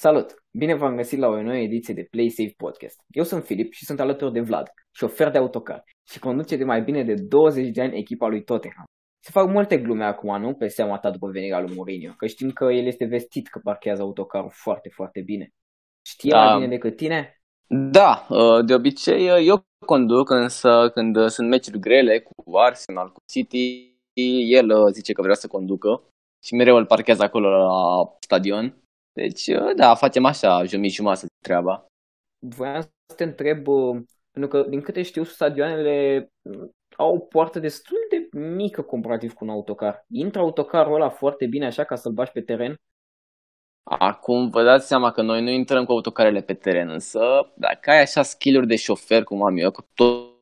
Salut! Bine v-am găsit la o nouă ediție de Play Safe Podcast. Eu sunt Filip și sunt alături de Vlad, șofer de autocar și conduce de mai bine de 20 de ani echipa lui Tottenham. Se fac multe glume acum, nu? Pe seama ta după venirea lui Mourinho, că știm că el este vestit că parchează autocarul foarte, foarte bine. Știe da. mai bine decât tine? Da, uh, de obicei uh, eu conduc, însă când uh, sunt meciuri grele cu Arsenal, cu City, el zice că vrea să conducă și mereu îl parchează acolo la stadion deci, uh, da, facem așa, jumătate jumătate treaba. Voiam să te întreb, uh, pentru că, din câte știu, stadioanele uh, au o poartă destul de mică comparativ cu un autocar. Intră autocarul ăla foarte bine așa ca să-l bași pe teren? Acum vă dați seama că noi nu intrăm cu autocarele pe teren, însă dacă ai așa skill de șofer cum am eu, că tot,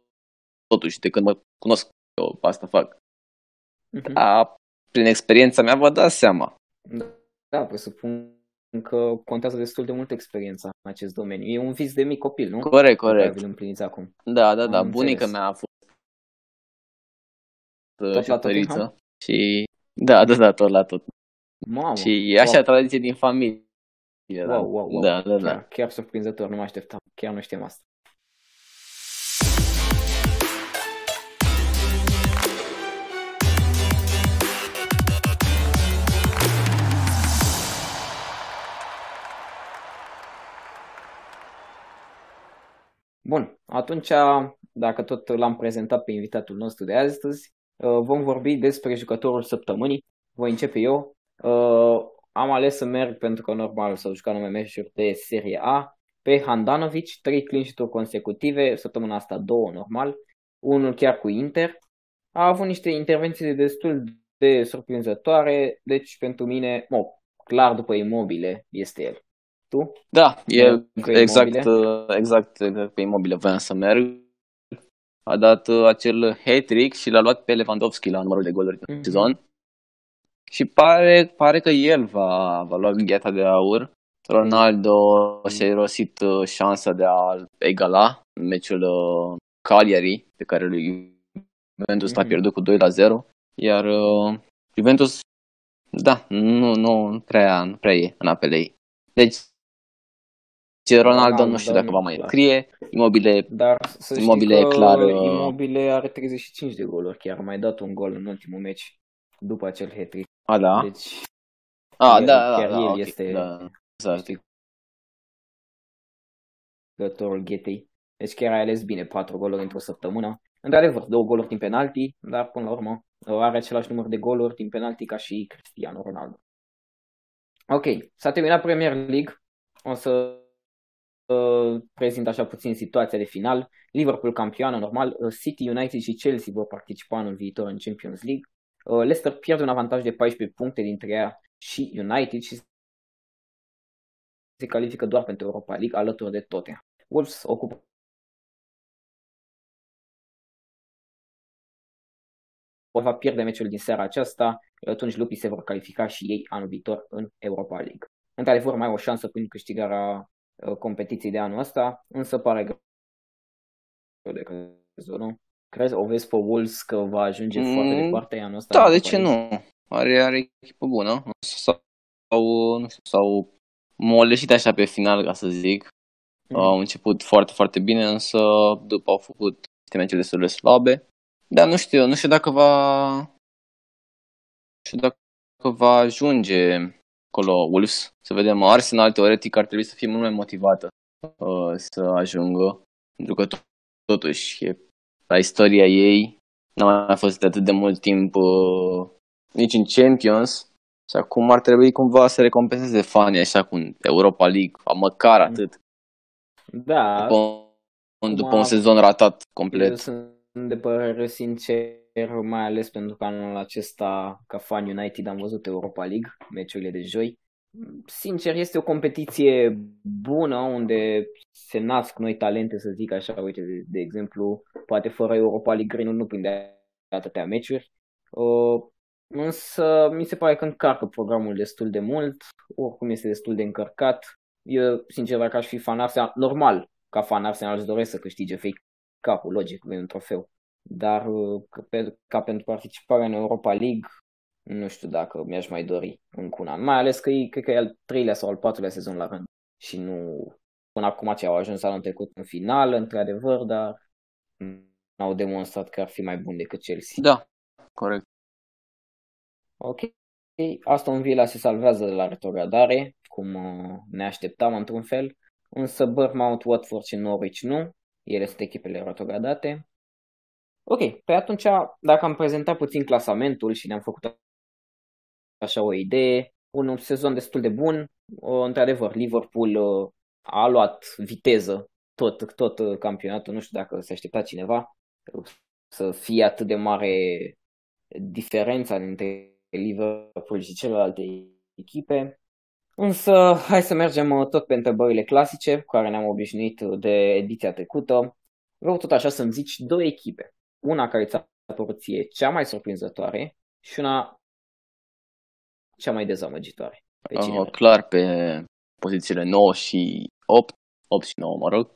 totuși de când mă cunosc eu asta fac, uh-huh. da, prin experiența mea vă dați seama. Da, presupun că contează destul de mult experiența în acest domeniu. E un vis de mic copil, nu? Corect, corect. Îl împliniți acum. Da, da, da. Am Bunica înțeles. mea a fost tot la tot, și da, da, da, tot la tot. Mamă, și e așa wow. tradiție din familie. Da. Wow, wow, wow. Da, da, da. Chiar, chiar surprinzător, nu mă așteptam. Chiar nu știam asta. Bun, atunci, dacă tot l-am prezentat pe invitatul nostru de astăzi, uh, vom vorbi despre jucătorul săptămânii. Voi începe eu. Uh, am ales să merg pentru că normal să jucat nume meciuri de Serie A pe Handanovic, trei clean consecutive, săptămâna asta două normal, unul chiar cu Inter. A avut niște intervenții destul de surprinzătoare, deci pentru mine, mo, clar după imobile este el tu? Da, e exact, exact, exact pe imobile voiam să merg. A dat uh, acel hat-trick și l-a luat pe Lewandowski la numărul de goluri din mm-hmm. sezon. Și pare, pare că el va, va lua gheta de aur. Ronaldo mm-hmm. și-a irosit uh, șansa de a egala în meciul uh, Cagliari, pe care lui Juventus mm-hmm. a pierdut cu 2 la 0. Iar uh, Juventus, da, nu, nu, nu, prea, nu prea e în apele ei. Deci ce Ronaldo, Ronaldo nu știu dacă va mai scrie, Imobile, Dar să Imobile că clar... Uh, Imobile are 35 de goluri, chiar a mai dat un gol în ultimul meci după acel hat-trick. A, da? Deci, a, el, da, da, chiar da, el okay, este da, exact. jucătorul ghetei. Deci chiar ai ales bine 4 goluri într-o săptămână. Într-adevăr, două goluri din penalti, dar până la urmă are același număr de goluri din penalti ca și Cristiano Ronaldo. Ok, s-a terminat Premier League. O să uh, prezint așa puțin situația de final. Liverpool campioană normal, uh, City, United și Chelsea vor participa anul viitor în Champions League. Uh, Leicester pierde un avantaj de 14 puncte dintre ea și United și se califică doar pentru Europa League alături de Tottenham. Wolves ocupă va pierde meciul din seara aceasta, atunci lupii se vor califica și ei anul viitor în Europa League. Într-adevăr, mai o șansă prin câștigarea Uh, competiții de anul ăsta, însă pare greu de crezut, nu? Crezi, o vezi pe Wolves că va ajunge mm, foarte departe anul ăsta? Da, de ce nu? Are, are echipă bună. Sau, nu știu, sau moleșit așa pe final, ca să zic. Mm. Au început foarte, foarte bine, însă după au făcut niște meciuri destul de slabe. Dar nu știu, nu știu dacă va... Nu știu dacă va ajunge acolo Wolves, să vedem Arsenal, teoretic ar trebui să fie mult mai motivată uh, să ajungă, pentru că totuși e, la istoria ei n-a mai fost de atât de mult timp uh, nici în Champions și acum ar trebui cumva să recompenseze fanii așa cu Europa League, măcar mm. atât. Da. După un, după un sezon ratat complet. Eu sunt de părere sincer mai ales pentru că anul acesta, ca fan United, am văzut Europa League, meciurile de joi. Sincer, este o competiție bună unde se nasc noi talente, să zic așa. Uite, de, de exemplu, poate fără Europa League Green nu prinde atâtea meciuri. Uh, însă mi se pare că încarcă programul destul de mult, oricum este destul de încărcat. Eu, sincer, dacă aș fi fan Arsenal, normal, ca fan Arsenal îți doresc să câștige fake cup logic, un trofeu dar uh, ca pentru participarea în Europa League nu știu dacă mi-aș mai dori încă un an. Mai ales că e, cred că e al treilea sau al patrulea sezon la rând. Și nu... Până acum ce au ajuns anul trecut în final, într-adevăr, dar au demonstrat că ar fi mai bun decât Chelsea. Da, corect. Ok. Aston Villa se salvează de la retrogradare, cum uh, ne așteptam într-un fel, însă Bournemouth, Watford și Norwich nu. Ele sunt echipele retrogradate. Ok, pe atunci, dacă am prezentat puțin clasamentul și ne-am făcut așa o idee, un sezon destul de bun, într-adevăr, Liverpool uh, a luat viteză tot, tot uh, campionatul, nu știu dacă se aștepta cineva să fie atât de mare diferența dintre Liverpool și celelalte echipe. Însă, hai să mergem uh, tot pe întrebările clasice cu care ne-am obișnuit de ediția trecută. Vreau tot așa să-mi zici două echipe. Una care ți-a părut ție cea mai surprinzătoare și una cea mai dezamăgitoare. Pe uh, clar pe pozițiile 9 și 8, 8 și 9, mă rog,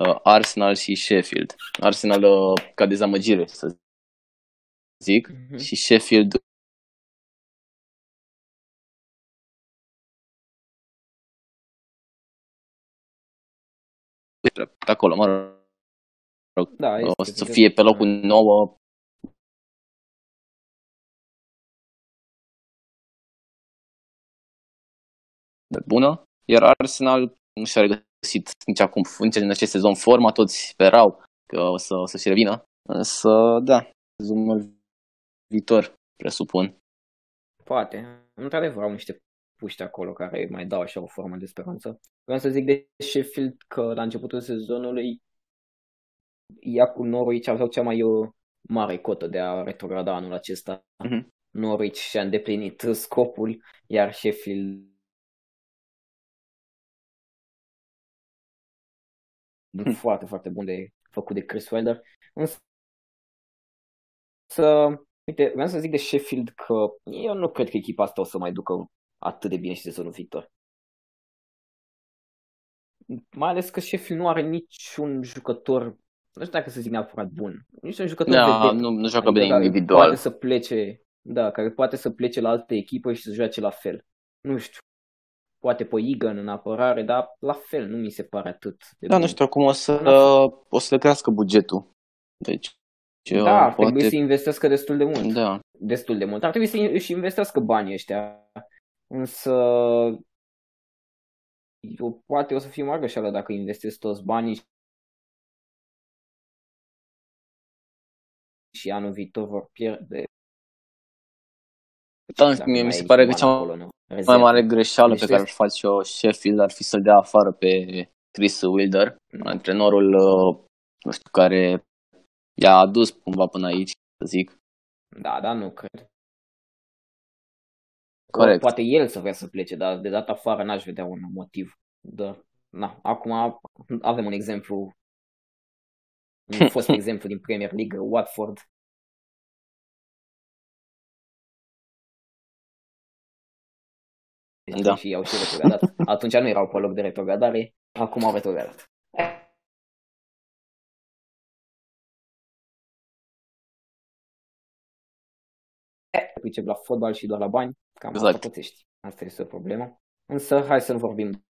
uh, Arsenal și Sheffield. Arsenal uh, ca dezamăgire, să zic, uh-huh. și Sheffield acolo, mă rog. Da, este, o să fie pe locul 9 bună, iar Arsenal nu și-a regăsit nici acum, nici în acest sezon forma, toți sperau că o să, o să-și revină, însă da, sezonul viitor, presupun. Poate, într-adevăr au niște puști acolo care mai dau așa o formă de speranță. Vreau să zic de Sheffield că la începutul sezonului ea cu Norwich aveau cea mai uh, mare cotă de a retrograda anul acesta. Mm-hmm. Norwich și-a îndeplinit scopul, iar Sheffield mm. foarte, foarte bun de făcut de Chris Wilder. Însă, uite, vreau să zic de Sheffield că eu nu cred că echipa asta o să mai ducă atât de bine și sezonul viitor. Mai ales că Sheffield nu are niciun jucător, nu știu dacă să zic neapărat bun, niciun jucător da, vedet, nu, nu joacă bine individual. Poate să plece, da, care poate să plece la altă echipă și să joace la fel. Nu știu, poate pe Egan în apărare, dar la fel nu mi se pare atât de Da, bine. nu știu, acum o să, uh, o să le crească bugetul. Deci, da, ar poate... trebui să investească destul de mult. Da. Destul de mult. Ar trebui să își investească banii ăștia Însă eu, poate o să fie mare greșeală dacă investesc toți banii și anul viitor vor pierde. Da, mie mi se pare că cea mai, mai mare greșeală pe care o face o Sheffield ar fi să-l dea afară pe Chris Wilder, mm. antrenorul, uh, nu știu, care i-a adus cumva până aici, să zic. Da, da, nu cred. Corect. Poate el să vrea să plece, dar de data afară n-aș vedea un motiv. Da. Na, acum avem un exemplu, un fost exemplu din Premier League, Watford. Da. Și au și retrogradat. Atunci nu erau pe loc de retrogradare, acum au retrogradat. pricep la fotbal și doar la bani, cam exact. asta pățești. Asta este o problemă. Însă hai să nu vorbim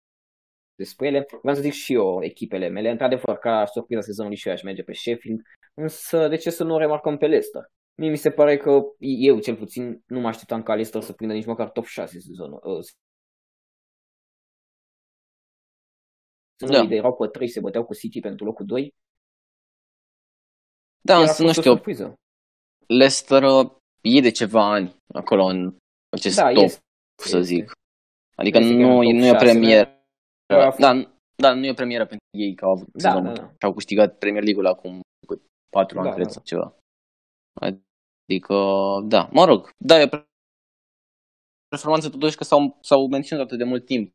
despre ele. Vreau să zic și eu echipele mele. Într-adevăr, ca surpriza sezonului și eu aș merge pe Sheffield. Însă de ce să nu remarcăm pe Leicester? Mie mi se pare că eu, cel puțin, nu mă așteptam ca Leicester să prindă nici măcar top 6 sezonul. Uh, da. de erau pe 3, se băteau cu City pentru locul 2. Da, însă nu știu. Leicester e de ceva ani acolo în acest da, top, este, să zic. Este. Adică este nu, nu e o premieră. Da, da, nu e o premieră pentru ei că au avut da, da, da. au câștigat Premier League-ul acum 4 ani, da, cred, da. sau ceva. Adică, da, mă rog, da, e performanță totuși că s-au, s-au menținut atât de mult timp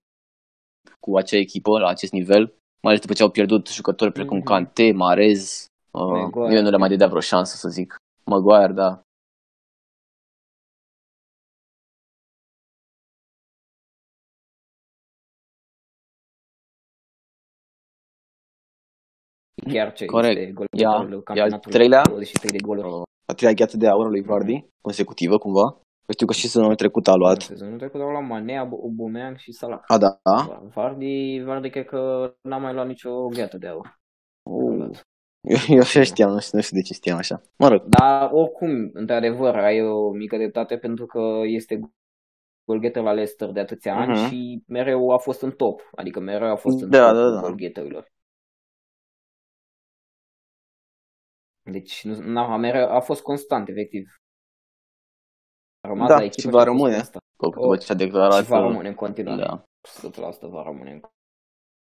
cu acea echipă la acest nivel, mai ales după ce au pierdut jucători precum mm-hmm. Kante, Marez, uh, eu nu le mai dădea vreo șansă să zic. Maguire, da. chiar ce Corect. este golul ia, ia treilea, 23 de goluri. A treia gheață de aur lui Vardy, consecutivă cumva. Știu că și sezonul trecut a luat. Sezonul trecut au luat Manea, Aubameyang și Salah. A, da? Vardy, Vardy cred că n-a mai luat nicio gheată de aur. Uh. Eu, eu așa știam, nu știu, nu știu de ce știam așa. Mă rog. Dar oricum, într-adevăr, ai o mică dreptate pentru că este golgheter la Leicester de atâția uh-huh. ani Mhm. și mereu a fost în top. Adică mereu a fost în Da, top da, da. golgheterilor. Deci nu, n-a, mereu, a fost constant, efectiv. A rămas Da, la echipă și va a fost rămâne. constant. După ce a declarat Și va că- rămâne în continuare. Da. 100% va rămâne în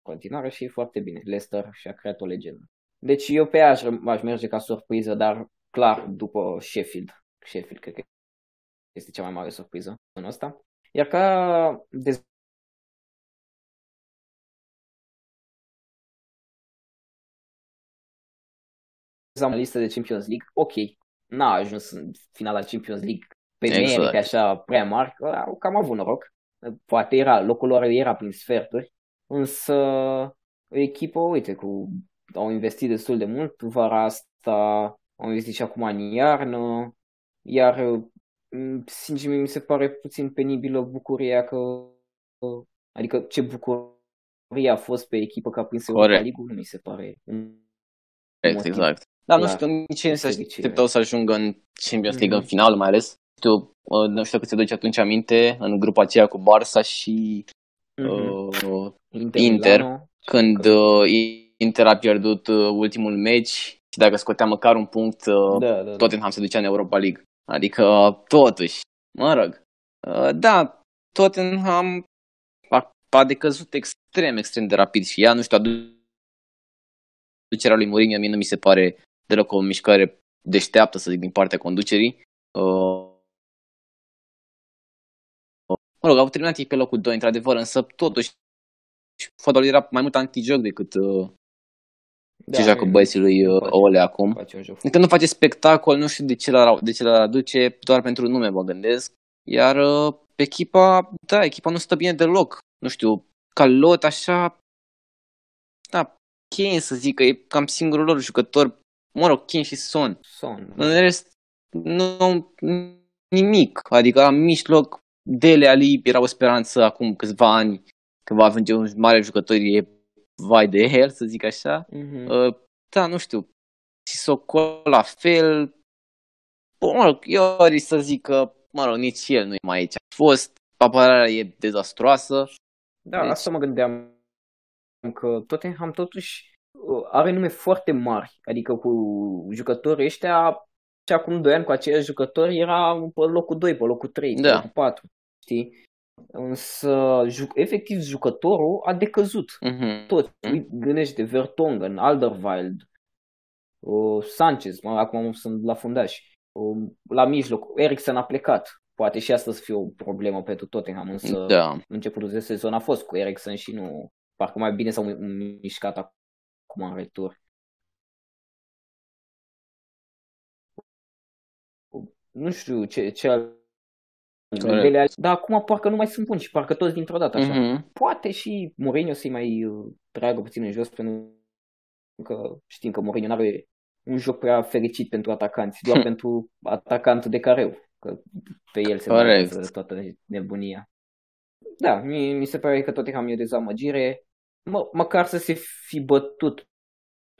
continuare și e foarte bine. Leicester și-a creat o legendă. Deci eu pe ea aș, răm- aș merge ca surpriză, dar clar după Sheffield. Sheffield cred că este cea mai mare surpriză în ăsta. Iar ca dez- listă de Champions League, ok, n-a ajuns în finala Champions League pe Exact. merite așa prea mari, că au cam avut noroc. Poate era, locul lor era prin sferturi, însă o echipă, uite, cu, au investit destul de mult vara asta, au investit și acum în iarnă, iar m, sincer mi se pare puțin penibilă bucuria că, adică ce bucurie a fost pe echipă că a prins Europa Corect. League, nu mi se pare un Corect, motiv. exact. Dar nu Clar. știu nici cine se Fericire. așteptau să ajungă în Champions League în Mhm. final, mai ales. Știu, uh, nu știu că ți duce atunci aminte, în grupa aceea cu Barça și Mhm. uh, Inter, Inter, Milano, când că- uh, Inter a pierdut uh, ultimul meci și dacă scotea măcar un punct, uh, da, da, da. Tottenham se ducea în Europa League. Adică, totuși, mă rog, uh, da, Tottenham a, a decăzut extrem, extrem de rapid și ea, nu știu, aducerea lui Mourinho mie nu mi se pare deloc o mișcare deșteaptă, să zic, din partea conducerii. Uh, mă rog, au terminat ei pe locul 2, într-adevăr, însă totuși fotbalul era mai mult antijoc decât uh, Da, ce joacă e- băieții lui nu uh, face- Ole acum. face un joc Adică nu face spectacol, nu știu de ce l-ar, de ce l-ar aduce, doar pentru nume mă gândesc. Iar uh, echipa, da, echipa nu stă bine deloc. Nu știu, ca lot așa, da, Kane să zic că e cam singurul lor jucător, mă rog, Kane și Son. Son. În rest, nu nimic. Adică la mijloc, Dele Ali era o speranță acum câțiva ani că va ajunge un mare jucător, e vai de el, să zic așa. Mhm. Uh, da, nu știu, Sissoko la fel. Bă, mă rog, eu aș să zic că, mă rog, nici el nu e mai aici. A fost, apărarea e dezastroasă. Da, Deci- asta mă gândeam că Tottenham totuși uh, are nume foarte mari, adică cu jucătorii ăștia și acum 2 ani cu aceiași jucători era pe locul 2, pe locul 3, pe Da. locul 4, știi? Însă, ju- efectiv, jucătorul a decăzut. Mhm. Tot. Uite, Gândește, Vertonghen, Alderweireld, uh, Sanchez, mă, acum sunt la fundaș. Uh, la mijloc, Eriksen a plecat. Poate și asta să fie o problemă pentru Tottenham, însă Da, începutul de sezon a fost cu Eriksen și nu... Parcă mai bine s-au mi- mișcat acum în retur. Nu știu ce, ce al... Corect. Dele- Dar acum parcă nu mai sunt buni și parcă toți dintr-o dată așa. Mhm. Poate și Mourinho să-i mai uh, tragă puțin în jos pentru că știm că Mourinho nu are un joc prea fericit pentru atacanți, doar pentru atacantul de careu, că pe el se Corect. bazează toată nebunia. Da, mi, mi se pare că Tottenham e o dezamăgire, mă, măcar să se fi bătut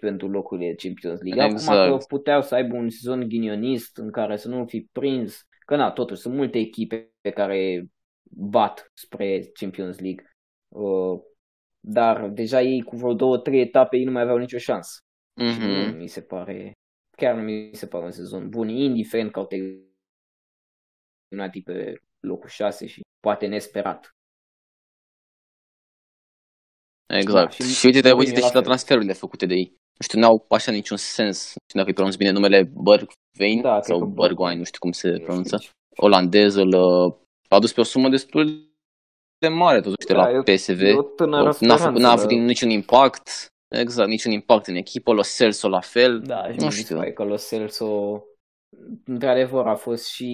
pentru locurile Champions League. Acum Exact. că puteau să aibă un sezon ghinionist în care să nu fi prins, că na, totuși sunt multe echipe pe care bat spre Champions League. Uh, dar deja ei cu vreo două, trei etape ei nu mai aveau nicio șansă. Și nu Mhm. mi se pare, chiar nu mi se pare un sezon bun, indiferent că au terminat pe locul 6 și poate nesperat. Exact. Da, și și uite-te, Mourinho uite-te la și la fel. transferurile făcute de ei. Nu știu, n-au așa niciun sens. Nu știu dacă îi pronunț bine numele Bergwijn Da, cred sau că Bergwijn, nu știu cum se Nu știu pronunță. nici. Olandez îl uh, a adus pe o sumă destul de mare totuși de Da, la e o- PSV. E o tânără N-a, speranță, făcut, n-a avut dar- niciun impact. Exact, niciun impact în echipă. Lo Celso la fel. Da, și nu mi se știu. pare că Lo Celso într-adevăr a fost și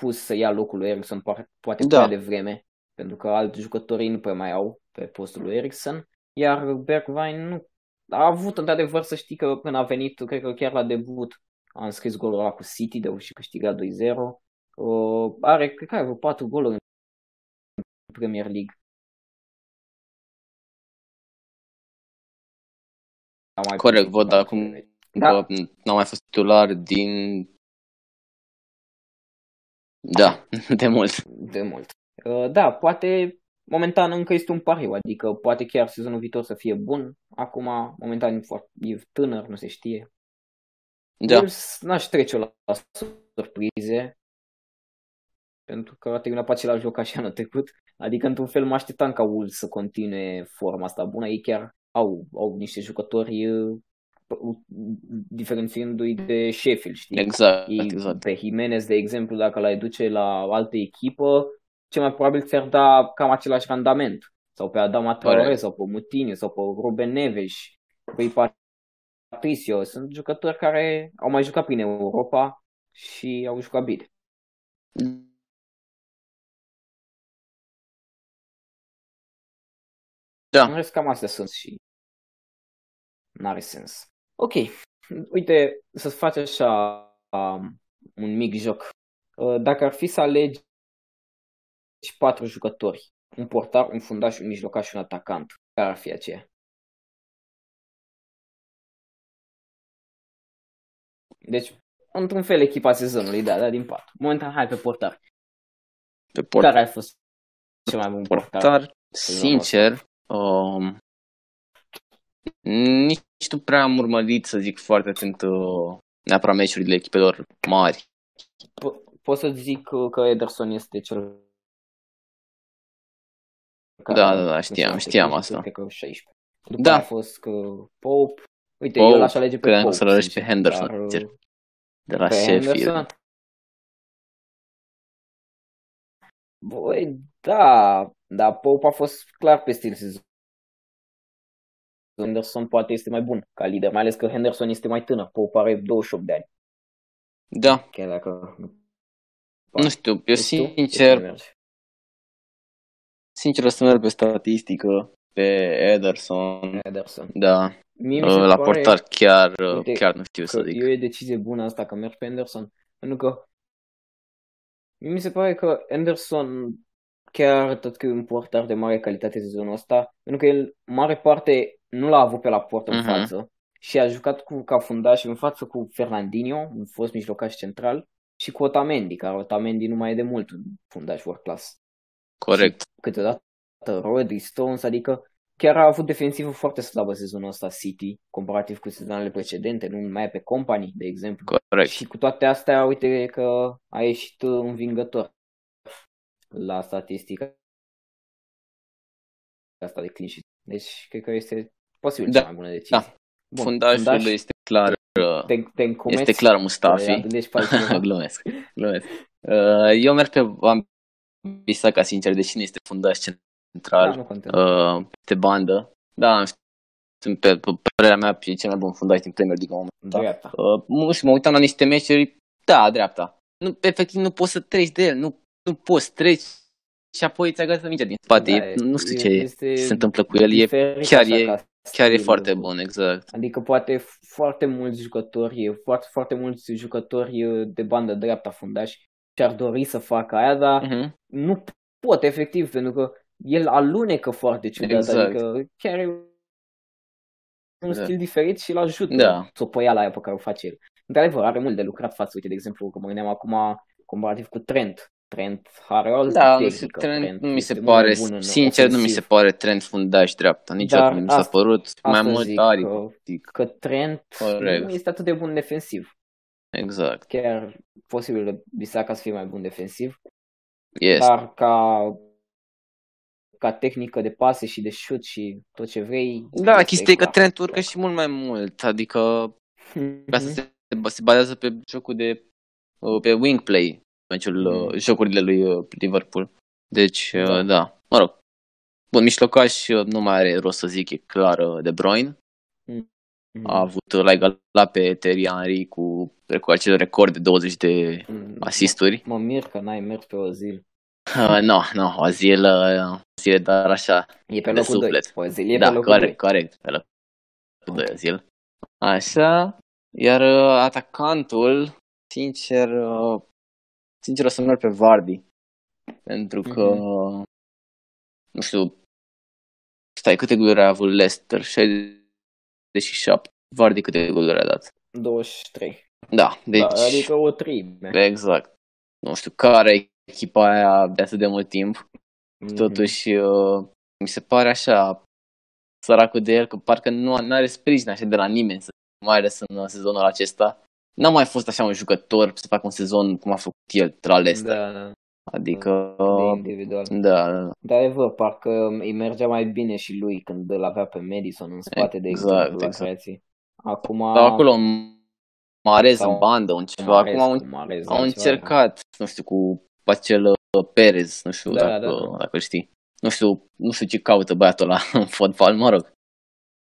pus să ia locul lui Ericsson poate poate Da. prea devreme, pentru că alți jucători nu prea mai au pe postul lui Ericsson, iar Bergwijn nu a avut într-adevăr să știi că când a venit, cred că chiar la debut, a înscris golul ăla cu City de și câștigat 2-0. Uh, are, cred că are vreo 4 goluri în Premier League. Mai Corect, văd, dar acum da. n-a mai fost titular din... Da, de mult. De mult. Uh, da, poate momentan încă este un pariu, adică poate chiar sezonul viitor să fie bun. Acum, momentan e tânăr, nu se știe. Da. Wolves n-aș trece la surprize, pentru că a terminat pe același loc ca și anul trecut. Adică, într-un fel, mă așteptam ca Wolves să continue forma asta bună. Ei chiar au, au niște jucători uh, diferențiindu-i de Sheffield, știi? Exact, Ei, exact. Pe Jimenez, de exemplu, dacă l-ai duce la altă echipă, cel mai probabil ți-ar da cam același randament. Sau pe Adama Traore, sau pe Mutini, sau pe Ruben Neves, pe Patricio. Sunt jucători care au mai jucat prin Europa și au jucat bine. Da. În rest, cam astea sunt și n-are sens. Ok, uite, să-ți faci așa um, un mic joc. Uh, dacă ar fi să alegi patru jucători, un portar, un fundaș, un mijlocaș și un atacant, care ar fi aceea? Deci, într-un fel, echipa sezonului, da, da, din patru. Momentan, hai pe portar. Pe portar. Care a fost cel mai bun portar? portar sincer, um, nici nu prea am urmărit, să zic, foarte atent uh, neapărat meciurile echipelor mari. Po- pot să zic că Ederson este cel da, da, da, știam, știam asta. Cred că 16. După da. a fost că Pope. Uite, Pope, eu l-aș alege pe Pope. să-l alegi pe Henderson, dar, de la Sheffield. Băi, da, dar Pope a fost clar pe stil sezon. Henderson poate este mai bun ca lider, mai ales că Henderson este mai tânăr, Pope are 28 de ani. Da. Chiar dacă... Nu știu, eu sincer, sincer să merg pe statistică, pe Ederson. Ederson. Da. Mie mi se la pare, portar chiar, uite, chiar nu știu să zic. Eu e decizie bună asta că merg pe Anderson, pentru că mi se pare că Anderson chiar tot că e un portar de mare calitate sezonul ăsta, pentru că el mare parte nu l-a avut pe la port în uh-huh. față și a jucat cu, ca fundaș în față cu Fernandinho, un fost mijlocaș central, și cu Otamendi, care Otamendi nu mai e de mult un fundaș world class. Corect. Și câteodată Rodri, Stones, adică chiar a avut defensivă foarte slabă sezonul ăsta City, comparativ cu sezonele precedente, nu mai e pe Company, de exemplu. Corect. Și cu toate astea, uite că a ieșit învingător la statistica asta de clean Deci, cred că este posibil da. cea mai bună decizie. Da. Bun, Fundașul fundaș, este clar te, te este clar Mustafi. glumesc, glumesc. Uh, eu merg pe Van Bissaka, sincer, deși nu este fundaș central da, uh, pe bandă. Da, sunt pe, pe părerea mea e cel mai bun fundaș din Premier League în momentul uh, Nu știu, mă uitam la niște meciuri, da, dreapta. Nu, efectiv nu poți să treci de el, nu, nu poți treci și apoi ți-a găsit mingea din spate. Da, e, nu știu ce se întâmplă cu el, e chiar e Chiar e foarte bun, exact. Adică poate foarte mulți jucători, foarte, foarte mulți jucători de bandă dreapta fundași și-ar dori să facă aia, dar uh-huh. nu pot efectiv, pentru că el alunecă foarte ciudat, exact. adică chiar e un da. stil diferit și îl ajută da. să o păia la aia pe care o face el. Într-adevăr, are mult de lucrat față, uite, de exemplu, că mă gândeam acum comparativ cu Trent. Trent are o altă da, tehnică. Trent, Trent nu mi se pare, sincer, nu mi se pare Trent fundaș dreapta. Niciodată nu mi s-a părut mai mult aric. Că, că Trent Corect. nu este atât de bun defensiv. Exact. Chiar posibil Bisaca să fie mai bun defensiv. Yes. Dar ca ca tehnică de pase și de șut și tot ce vrei. Da, chestia e că Trent urcă și mult mai mult, adică mm-hmm. se, se bazează pe jocul de pe wing play, meciul, mm. jocurile lui uh, Liverpool. Deci, uh, da. da, mă rog. Bun, mijlocaș uh, nu mai are rost să zic, e clar De Bruyne. Mm. A avut la egalat pe Terry Henry cu, cu acel record de 20 de mm. asisturi. Mă mir că n-ai mers pe Ozil. Uh, nu, nu, Ozil, uh, Ozil dar așa E pe locul 2, Ozil e da, pe locul corect, 2. corect, pe locul 2 Ozil. Așa, Iar uh, atacantul, sincer, uh, sincer o să merg pe Vardy. Pentru că, Mhm. nu știu, stai, câte goluri a avut Leicester? 67. Vardy câte goluri a dat? 23. Da, deci, da, adică o trime. exact. Nu știu care e echipa aia de atât de mult timp. Mhm. Totuși, uh, mi se pare așa săracul de el, că parcă nu are sprijin așa de la nimeni, să, mai ales în uh, sezonul acesta. N-a mai fost așa un jucător să facă un sezon cum a făcut el la Leicester. Da, da, Adică, de individual. da, da, Da, adevăr, parcă îi mergea mai bine și lui când îl avea pe Madison în spate, de Exact, exemplu, la exact. creație. Acum, Sau acolo un Marez Sau în bandă, un ceva. Mahrez, Acum au, cu Mahrez, au altceva. încercat, nu știu, cu acel uh, Perez, nu știu Da, dacă, da, da. dacă îl știi. Nu știu, nu știu ce caută băiatul ăla în fotbal, mă rog.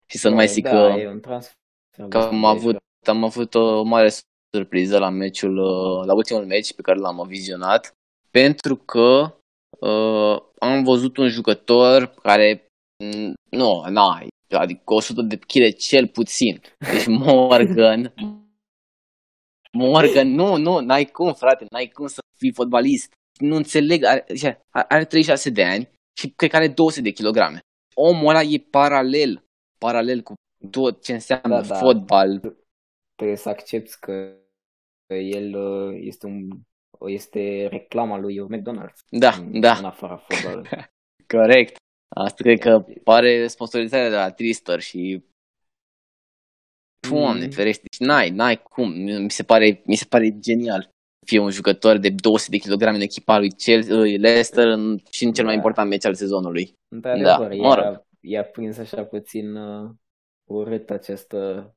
Și să nu mai zic da, că, e un transfer că destul am de avut, am avut o mare surpriză la meciul, uh, la ultimul meci pe care l-am vizionat, pentru că uh, am văzut un jucător care mm, nu, n-ai, adică 100 de kg cel puțin. Deci Morgan, Morgan, nu, nu, n-ai cum, frate, n-ai cum să fii fotbalist. Nu înțeleg, are, zice, are 36 de ani și cred că are 200 de kilograme. Omul ăla e paralel, paralel cu tot ce înseamnă Da, da. fotbal. Trebuie să accepti că că el uh, este un este reclama lui McDonald's. Da, în, da. În afara fotbalului. Corect. Asta cred că pare sponsorizarea de la Tristar și Doamne, Mm. ferește, deci n-ai, n-ai cum, mi se pare, mi se pare genial să fie un jucător de 200 de kilograme în echipa lui Chelsea, lui Leicester în, și în cel mai Da. important meci al sezonului. Într-adevăr, Da, da, mă i-a, i-a prins așa puțin uh, urât această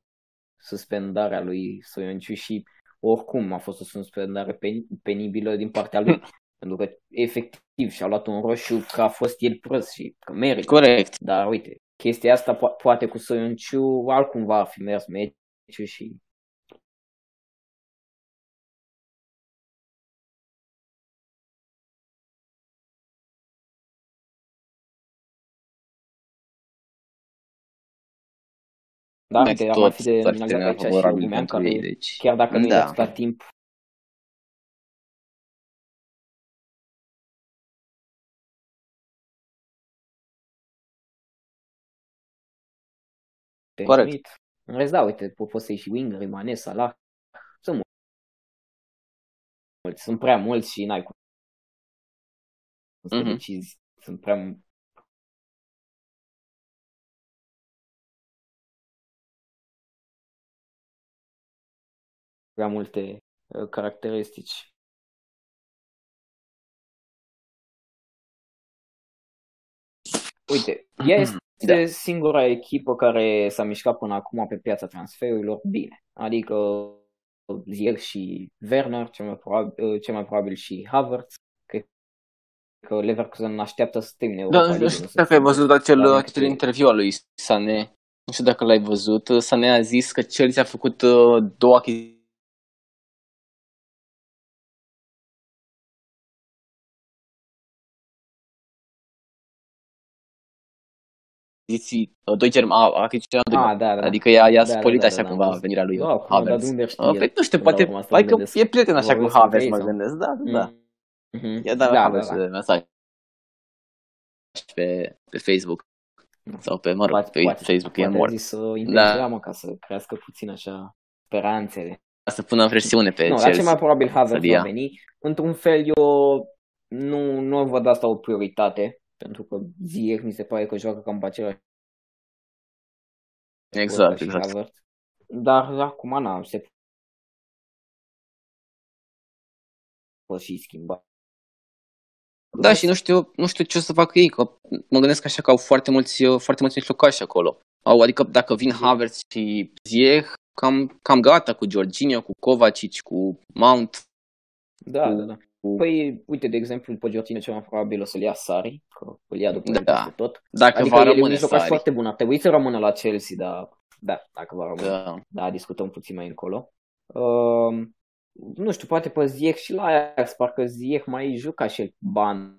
suspendare a lui Soionciu și oricum a fost o suspendare pen, penibilă din partea lui. pentru că efectiv și-a luat un roșu că a fost el prost și că merită. Corect. Dar uite, chestia asta po- poate cu Soionciu altcumva ar fi mers meciul și da, Meci uite, ar tot mai fi de s-ar fi minunat terminat aici și favorabil Rumean, pentru care ei, deci... chiar dacă nu da. e atâta timp Corect. permit. În rest, da, uite, po- poți să iei și Winger, Mane, Salah. Sunt mulți, sunt prea mulți și n-ai cum să Mhm. decizi. Sunt prea prea multe uh, caracteristici. Uite, ea este Da. singura echipă care s-a mișcat până acum pe piața transferurilor bine. Adică Ziyech și Werner, cel mai probabil, cel mai probabil și Havertz. Cred că Leverkusen așteaptă să termine Europa Da, nu League, știu nu să dacă ai fie văzut acel, la acel meciul- interviu al lui Sané. Nu știu dacă l-ai văzut. Sané a zis că Chelsea a făcut uh, două achiziții uh, doi germani, a achiziționat doi Ah, da, da. Adică i-a, i-a Da, da, spoilit da, așa da, da, cumva am văzut. venirea lui Da, acum, Havertz. dar de unde știe Uh, el? păi nu știu, Până la poate, urmă, asta hai că vorbesc- e prieten așa cu vorbesc Havertz, între mă ei, sau? gândesc. Da, da, da. Mhm. Ia da, Da, da, da, Havertz da. mesaj pe, pe Facebook. Sau pe, mă rog, Poate, pe poate, Facebook e poate a mort. zis să intensiva, Da. mă, ca să crească puțin așa speranțele. Să pună presiune pe Nu, dar Chelsea. cel mai probabil Havertz să-l ia. va veni. Într-un fel, eu nu, nu văd asta o prioritate, pentru că Ziyech mi se pare că joacă cam pe același post ca Exact, și exact. Havertz. Dar acum, na, se poate și schimba. Da, și nu știu, nu știu ce o să facă ei, că mă gândesc așa că au foarte mulți, foarte mulți mijlocași acolo. Au, adică dacă vin Havertz și Ziyech, cam, cam gata cu Jorginho, cu Kovacic, cu Mount. Da, Cu- da, da. Cu- Păi, uite, de exemplu, pe Jorginho cel mai probabil o să-l ia Sari, că îl ia după Da. el peste tot. Dacă Adică va el e un rămâne mijlocaș Sari. foarte bun, ar trebui să rămână la Chelsea, dar da, dacă va rămâne. Da. Da, discutăm puțin mai încolo. Uh, nu știu, poate pe Ziyech și la Ajax, parcă Ziyech mai juca și el bandă,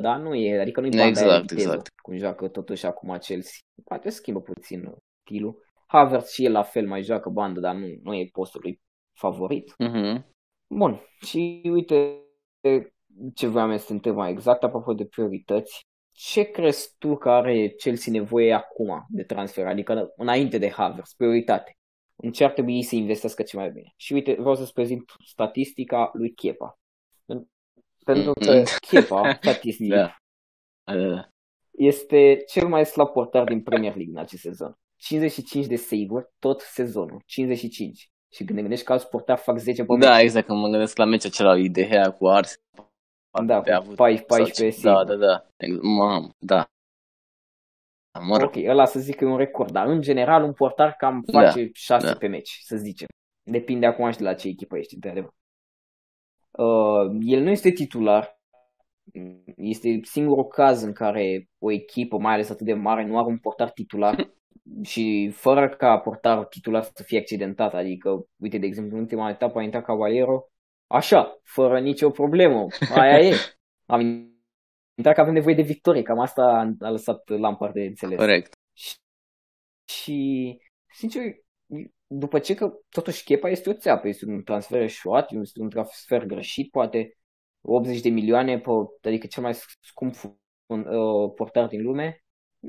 dar nu e, adică nu e banda Exact, aia viteză, exact. cum joacă totuși acum Chelsea. Poate schimbă puțin uh, stilul. Havertz și el la fel mai joacă bandă, dar nu, nu e postul lui favorit. Mhm. Bun, și uite ce vreau să te întreb mai exact apropo de priorități. Ce crezi tu că are Chelsea nevoie acum de transfer, adică înainte de Havertz, prioritate? În ce ar trebui să investească ce mai bine? Și uite, vreau să-ți prezint statistica lui Kepa. Pentru că Kepa, statistic, Da. Da, da, da. este cel mai slab portar din Premier League în acest sezon. 55 de save-uri tot sezonul, 55. Și când ne gândești că alți portari fac 10 pe Da, meci. exact, când mă gândesc la meciul acela lui De Gea cu Ars. Da, cu 14 Da, save-uri. da, da. Ex- Mamă, da. Mă rog, Ok, ăla să zic că e un record, dar în general un portar cam Da, face 6 da. pe meci, să zicem. Depinde acum și de la ce echipă ești, într-adevăr. Uh, el nu este titular. Este singurul caz în care o echipă, mai ales atât de mare, nu are un portar titular și fără ca portarul titular să fie accidentat. Adică, uite, de exemplu, în ultima etapă a intrat Cavaliero, așa, fără nicio problemă. Aia e. Am intrat că avem nevoie de victorie, cam asta a lăsat Lampard de înțeles. corect. Și, și sincer, după ce că totuși Chepa este o țeapă, este un transfer eșuat, este un transfer greșit, poate 80 de milioane, pe, adică cel mai scump un, uh, portar din lume,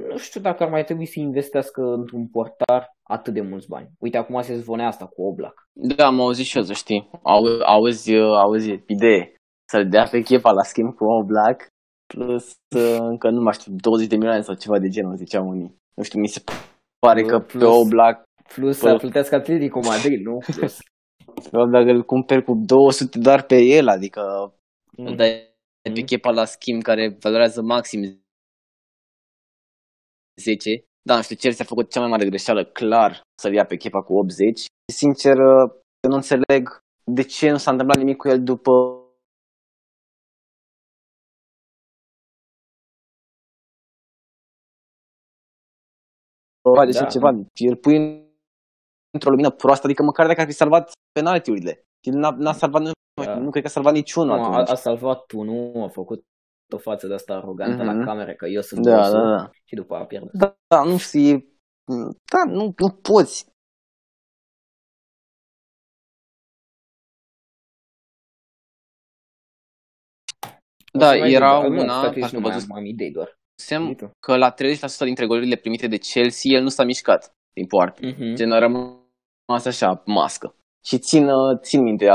nu știu dacă ar mai trebui să investească într-un portar atât de mulți bani. Uite, acum se zvonea asta cu Oblak. Da, am auzit și eu, să știi. Au, auzi, auzi, idee. Să-l dea pe Chepa la schimb cu Black plus uh, încă nu mai știu, 20 de milioane sau ceva de genul, ziceam unii. Nu știu, mi se pare că pe Plus- Black, Plus Pă- să plătească Atletico Madrid, nu? Plus. pe Black îl cumperi cu 200 doar pe el, adică Mm. îl dai pe Chepa la schimb care valorează maxim 10. Da, nu știu, Chelsea a făcut cea mai mare greșeală, clar, să-l ia pe Chepa cu 80. Sincer, eu nu înțeleg de ce nu s-a întâmplat nimic cu el după face Da. ceva, îl pui într-o lumină proastă, adică măcar dacă ar fi salvat penaltiurile. El n-a, n-a salvat, nu, Da. nu cred că a salvat niciunul Nu, a, atunci. a salvat unul, a făcut o față de asta arogantă Mhm. la camere, că eu sunt Da, bossul da, da. și după a pierdut. Da, da, nu știu, e, da, nu, nu poți. O Da, să mai era zic, nu, una, statistici parcă nu mai văzut am, am idei doar. sem Uite. că la 30% dintre golurile primite de Chelsea, el nu s-a mișcat din poartă. Mhm. Gen, a rămas așa, mască. Și țin, uh, țin minte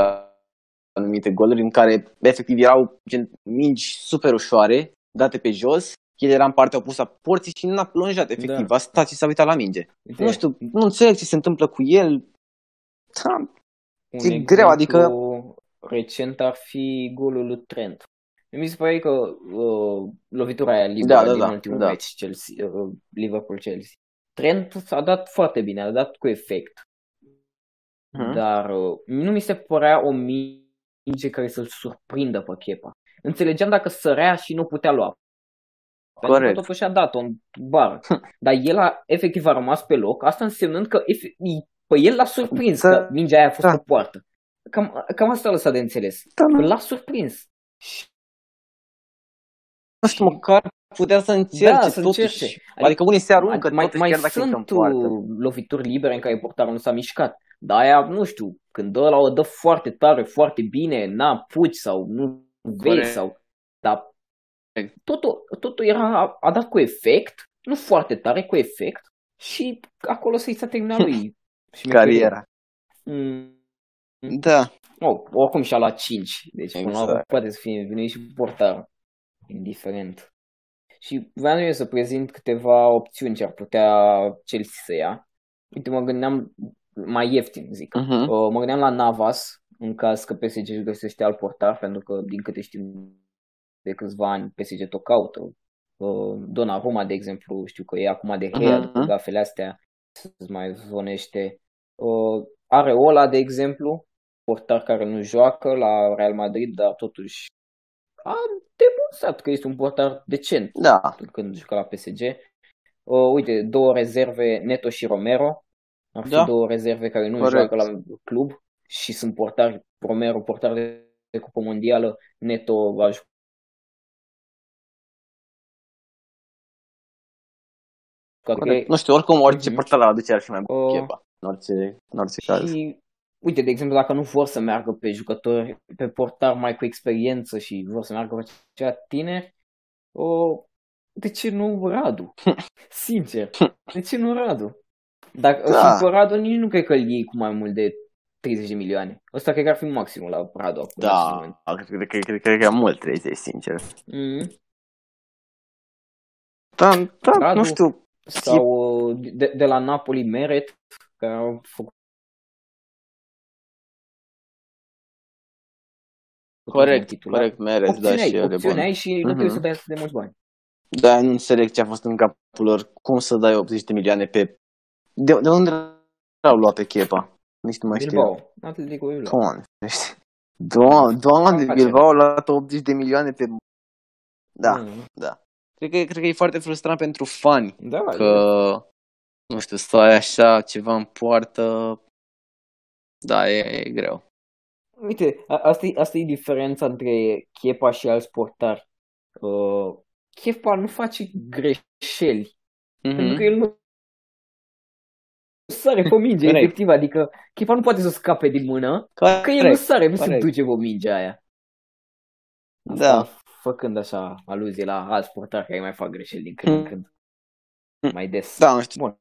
anumite goluri în care efectiv erau gen mingi super ușoare, date pe jos, el era în partea opusă a porții și nu a plonjat, efectiv. Da. A stat și s-a uitat la minge. Uite, Nu știu, nu înțeleg ce se întâmplă cu el. Da, un e exemplu greu, adică- recent ar fi golul lui Trent. Mi se pare că uh, lovitura aia liberă Da, da, din da, ultimul da. meci Chelsea, uh, Liverpool-Chelsea. Trent a dat foarte bine, a dat cu efect. Mhm. Dar uh, nu mi se părea o minge care să-l surprindă pe Chepa. Înțelegeam dacă sărea și nu putea lua. Pentru Corect. că totuși a dat-o în bar. Dar el a, efectiv a rămas pe loc, asta însemnând că efe- pe el l-a surprins Da. că mingea aia a fost Da. pe poartă. Cam, cam asta a lăsat de înțeles. Da, Că nu. l-a surprins. Și Nu știu, măcar putea să încerce Da, să totuși. încerce. Adică, adică unii se aruncă mai, totuși, mai chiar dacă sunt sunt în poartă. uh, lovituri libere în care portarul nu s-a mișcat. Dar aia, nu știu, când ăla o dă foarte tare, foarte bine, n-a puci sau nu vezi Corect. sau... Dar totul, totul era, a, a dat cu efect, nu foarte tare, cu efect și acolo să-i s-a terminat lui șmecheria. Cariera. Mm. Da. Oh, oricum și-a luat 5, deci până la urmă Exact. poate să fie vinit și portarul, indiferent. Și vreau eu să prezint câteva opțiuni ce ar putea Chelsea să ia. Uite, mă gândeam mai ieftin, zic. Mhm. Uh, mă gândeam la Navas, în caz că PSG își găsește alt portar, pentru că, din câte știm de câțiva ani, PSG tot caută. Uh, Donnarumma, de exemplu, știu că e acum de Gea, Mhm. după gafele astea, se mai zvonește. Uh, are Ola, de exemplu, portar care nu joacă la Real Madrid, dar totuși a demonstrat că este un portar decent Da. când juca la PSG. Uh, uite, două rezerve, Neto și Romero. Ar fi Da. două rezerve care nu Corect. joacă la club și sunt portari, Romero portar de, de Cupă Mondială, Neto va juca Corect. Nu știu, oricum orice Mhm. portar la aducere ar fi mai bun O- Chepa, în orice, în orice caz. Și, uite, de exemplu, dacă nu vor să meargă pe jucători, pe portar mai cu experiență și vor să meargă pe cea tineri, o, de ce nu Radu? Sincer, de ce nu Radu? Dacă Da. și pe Radu nici nu cred că îl iei cu mai mult de 30 de milioane. Ăsta cred că ar fi maximul la Radu acum. în acest Da, moment. cred, cred, cred, cred că e mult 30, sincer. Mhm. Da, da, Radu, nu știu. Sau uh, de, de la Napoli Meret, care au făcut Corect, titular. corect, Merez, da, Opțiune și ai, el e opțiune bun. ai și nu Mhm. trebuie să dai atât de mulți bani. Da, nu înțeleg ce a fost în capul lor. Cum să dai 80 de milioane pe... De, de unde l-au luat pe Chepa? Nici nu mai știu. Bilbao, Atletico Bilbao. Doamne, Doamne, doamne, Face. Bilbao a luat 80 de milioane pe... Da, Mhm. da. Cred că, cred că e foarte frustrant pentru fani Da, că, nu știu, să ai așa ceva în poartă. Da, e, e greu. Uite, a- asta e, asta e diferența între Chepa și alți portari. Uh, Chepa nu face greșeli, pentru Mhm. că el nu sare pe minge, Corect. efectiv, adică Chepa nu poate să scape din mână, Corect. că el nu sare, nu se corect. duce pe mingea aia. Da. Asta Făcând așa aluzie la alți portari care mai fac greșeli din când în Mm. când. Mai des. Da, nu știu. Bun.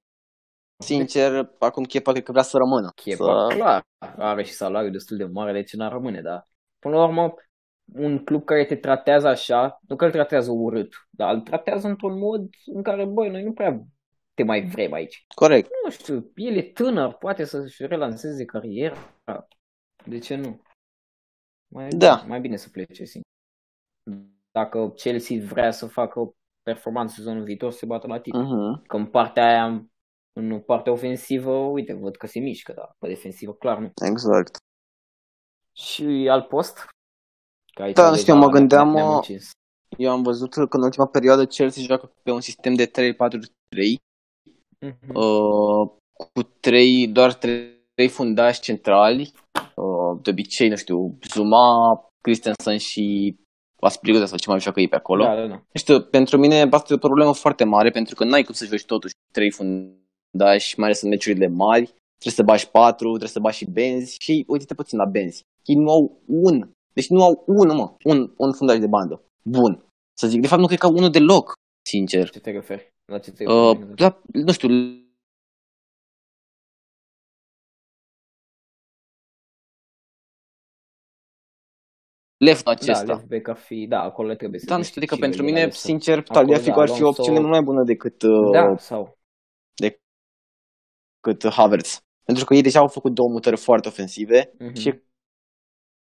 Sincer, acum Chepa cred că vrea să rămână. Chepa, Să... clar, are și salariu destul de mare, de ce n-ar rămâne, dar până la urmă, un club care te tratează așa, nu că îl tratează urât, dar îl tratează într-un mod în care, băi, noi nu prea te mai vrem aici. Corect. Nu știu, el e tânăr, poate să-și relanseze cariera, de ce nu? Mai, Da. mai bine să plece singur. Dacă Chelsea vrea să facă performanță sezonul viitor, se bată la titlu. Mhm. Că în partea aia, în partea ofensivă, uite, văd că se mișcă, dar pe defensivă, clar nu. Exact. Și alt post? Că aici Da, nu deja știu, mă ne- gândeam, ne-am uh, încins. Eu am văzut că în ultima perioadă Chelsea joacă pe un sistem de 3-4-3 Mhm. uh, cu trei, doar trei, trei fundași centrali. Uh, de obicei, nu știu, Zuma, Christensen și Aspilicueta sau ce mai joacă ei pe acolo. Da, da, da. Nu știu, pentru mine asta e o problemă foarte mare pentru că n-ai cum să joci totuși trei fundași, mai ales în meciurile mari. Trebuie să bași patru, trebuie să bași și benzi și uite-te puțin la benzi. Ei nu au un, deci nu au unul, mă, un, un fundaș de bandă. Bun. Să zic, de fapt nu cred că au unul deloc, sincer. Ce te referi? La ce te Uh, referi? la, nu știu, leftul da, acesta. left back ar fi, da, acolo le trebuie să Da, nu găsești știu, adică cine pentru e mine, ales să- sincer, Acolo, Tagliafico da, ar fi o Alonso- opțiune mult mai bună decât, uh, Da, sau decât Havertz. Pentru că ei deja au făcut două mutări foarte ofensive Mhm. și e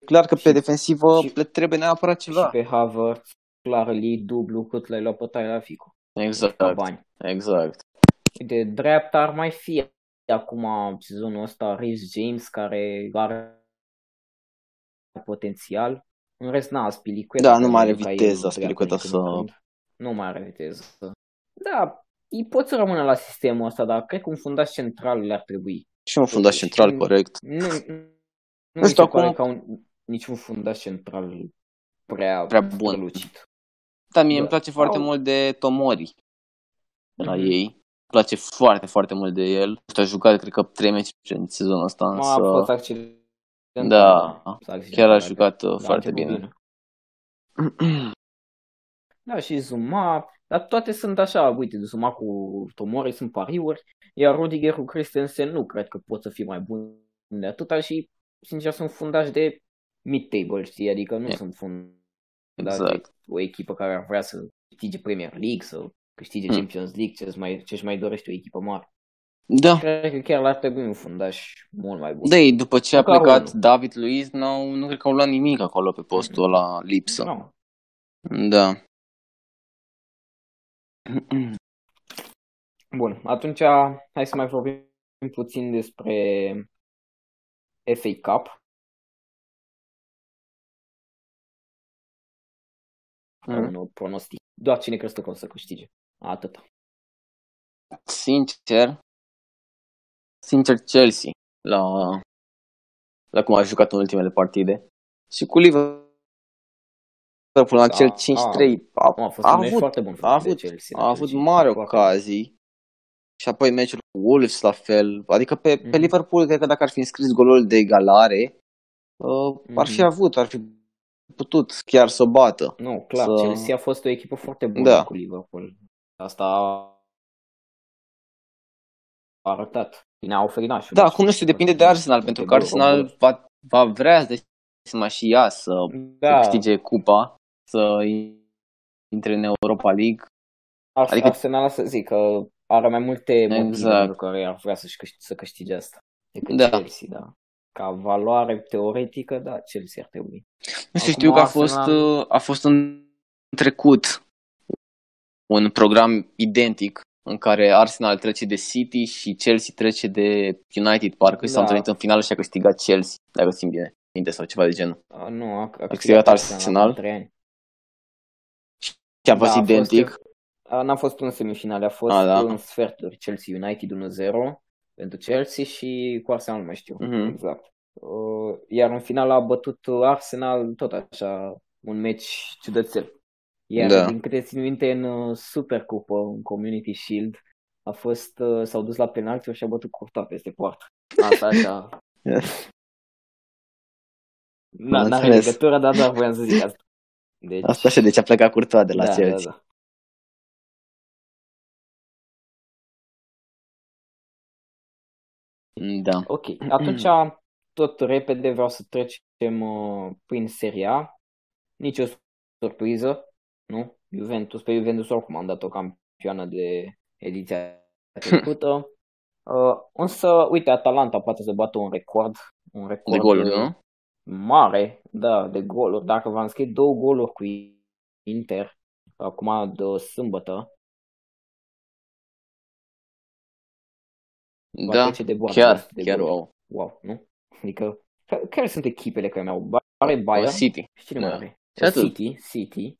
clar că pe Și- defensivă și- le trebuie neapărat și ceva. pe Havertz, clar îl iei dublu cât l-ai luat pe Tagliafico. Exact, Ca bani. exact. De dreapta ar mai fi acum sezonul ăsta Rhys James care are potențial. În rest, n-a Spilicueta. Da, care nu mai are e ca el viteză, dreapta Spilicueta din când în să- când. Nu mai are viteză. Da, ei pot să rămână la sistemul ăsta, dar cred că un fundaș central le-ar trebui. Și un fundaș Totuși, central, nu- corect. Nu, nu, nu Nu mi știu se pare acum- ca un, niciun fundaș central prea, Prea bun. strălucit. Da, mie Da. îmi place foarte Au- mult de Tomori la Mhm. ei. Îmi place foarte, foarte mult de el. Nu știu, a jucat, cred că, trei meci în sezonul ăsta, Ma, a fost însă accidentat. Da, s-a accidentat, chiar a adică, jucat uh, da, a foarte început bine. Da, și Zuma, dar toate sunt așa, uite, Zuma cu Tomori sunt pariuri, iar Rudiger cu Christensen nu cred că pot să fie mai bun de atâta și, sincer, sunt fundași de mid-table, știi, adică nu E- sunt fundași Exact. de o echipă care ar vrea să câștige Premier League, să câștige Hmm. Champions League, ce-și mai, ce-și mai dorește o echipă mare. Da. Cred că chiar l-ar trebui un fundaș mult mai bun. Da, ei, după ce a Măcar plecat unul. David Luiz, n-au, nu cred că au luat nimic acolo pe postul ăla lipsă. Nu. Da. Bun, atunci hai să mai vorbim puțin despre FA Cup. Mm. Un pronostic. Doar cine crezi tu că o să câștige. Atât. Sincer, sincer Chelsea la, la cum a jucat în ultimele partide. Și cu Liverpool la Da, cel a- 5-3 a, A fost a un meci avut, foarte bun a făcut de avut, Chelsea. a avut Chelsea. mari Foarte- ocazii, și apoi meciul cu Wolves la fel. Adică pe, pe Mhm. Liverpool, cred că dacă ar fi înscris golul de egalare, uh, ar fi Mhm. avut, ar fi putut chiar să o bată. Nu, clar, Să- Chelsea a fost o echipă foarte bună Da. cu Liverpool. Asta a a arătat. Ne-a oferit nașul. Da, acum nu știu, depinde de Arsenal, pentru că Arsenal va, va vrea de seama și ea să da, câștige cupa, să intre în Europa League. Ar, adică- Arsenal să zic că are mai multe motive Exact. pentru care ar vrea să-și câștige, să câștige asta decât Da. Chelsea, da. Ca valoare teoretică, da, Chelsea ar trebui. Nu știu, Acum știu că a Arsenal- fost, uh, a fost în trecut un program identic în care Arsenal trece de City și Chelsea trece de United, parcă, și s-au Da. întâlnit în finală și a câștigat Chelsea, dacă simt bine, minte sau ceva de genul. A, nu, a, a câștigat câștigat Arsenal Arsenal? acum trei ani. Și a fost Da, a identic. Fost, a, n-a fost în semifinale, a fost A, da. în sferturi. Chelsea United 1-0 pentru Chelsea și cu Arsenal nu mai știu Mhm. exact. Uh, iar în final a bătut Arsenal tot așa un meci ciudățel. Iar Da. din câte țin minte în uh, Supercupă, în Community Shield, a fost, uh, s-au dus la penalti și a bătut curta peste poartă. Asta așa. Na, Am n-are înțeles. legătură, dar doar voiam să zic asta. Deci, Asta așa, deci a plecat curtoa de la da, Chelsea. da, da. Da. Ok, atunci tot repede vreau să trecem uh, prin seria. Nici o surpriză, nu? Juventus, pe Juventus oricum am dat o campioană de ediția trecută. Uh, însă, uite, Atalanta poate să bată un record. Un record De goluri, uh, nu? mare, da, de goluri. Dacă v-am scris două goluri cu Inter, acum de sâmbătă, Da, trece de boardă chiar, de chiar goluri. wow. Wow, nu? Adică, ca- care sunt echipele care mi-au? Are Bayern? City. Și cine mai Da. are? Și atât. City, City.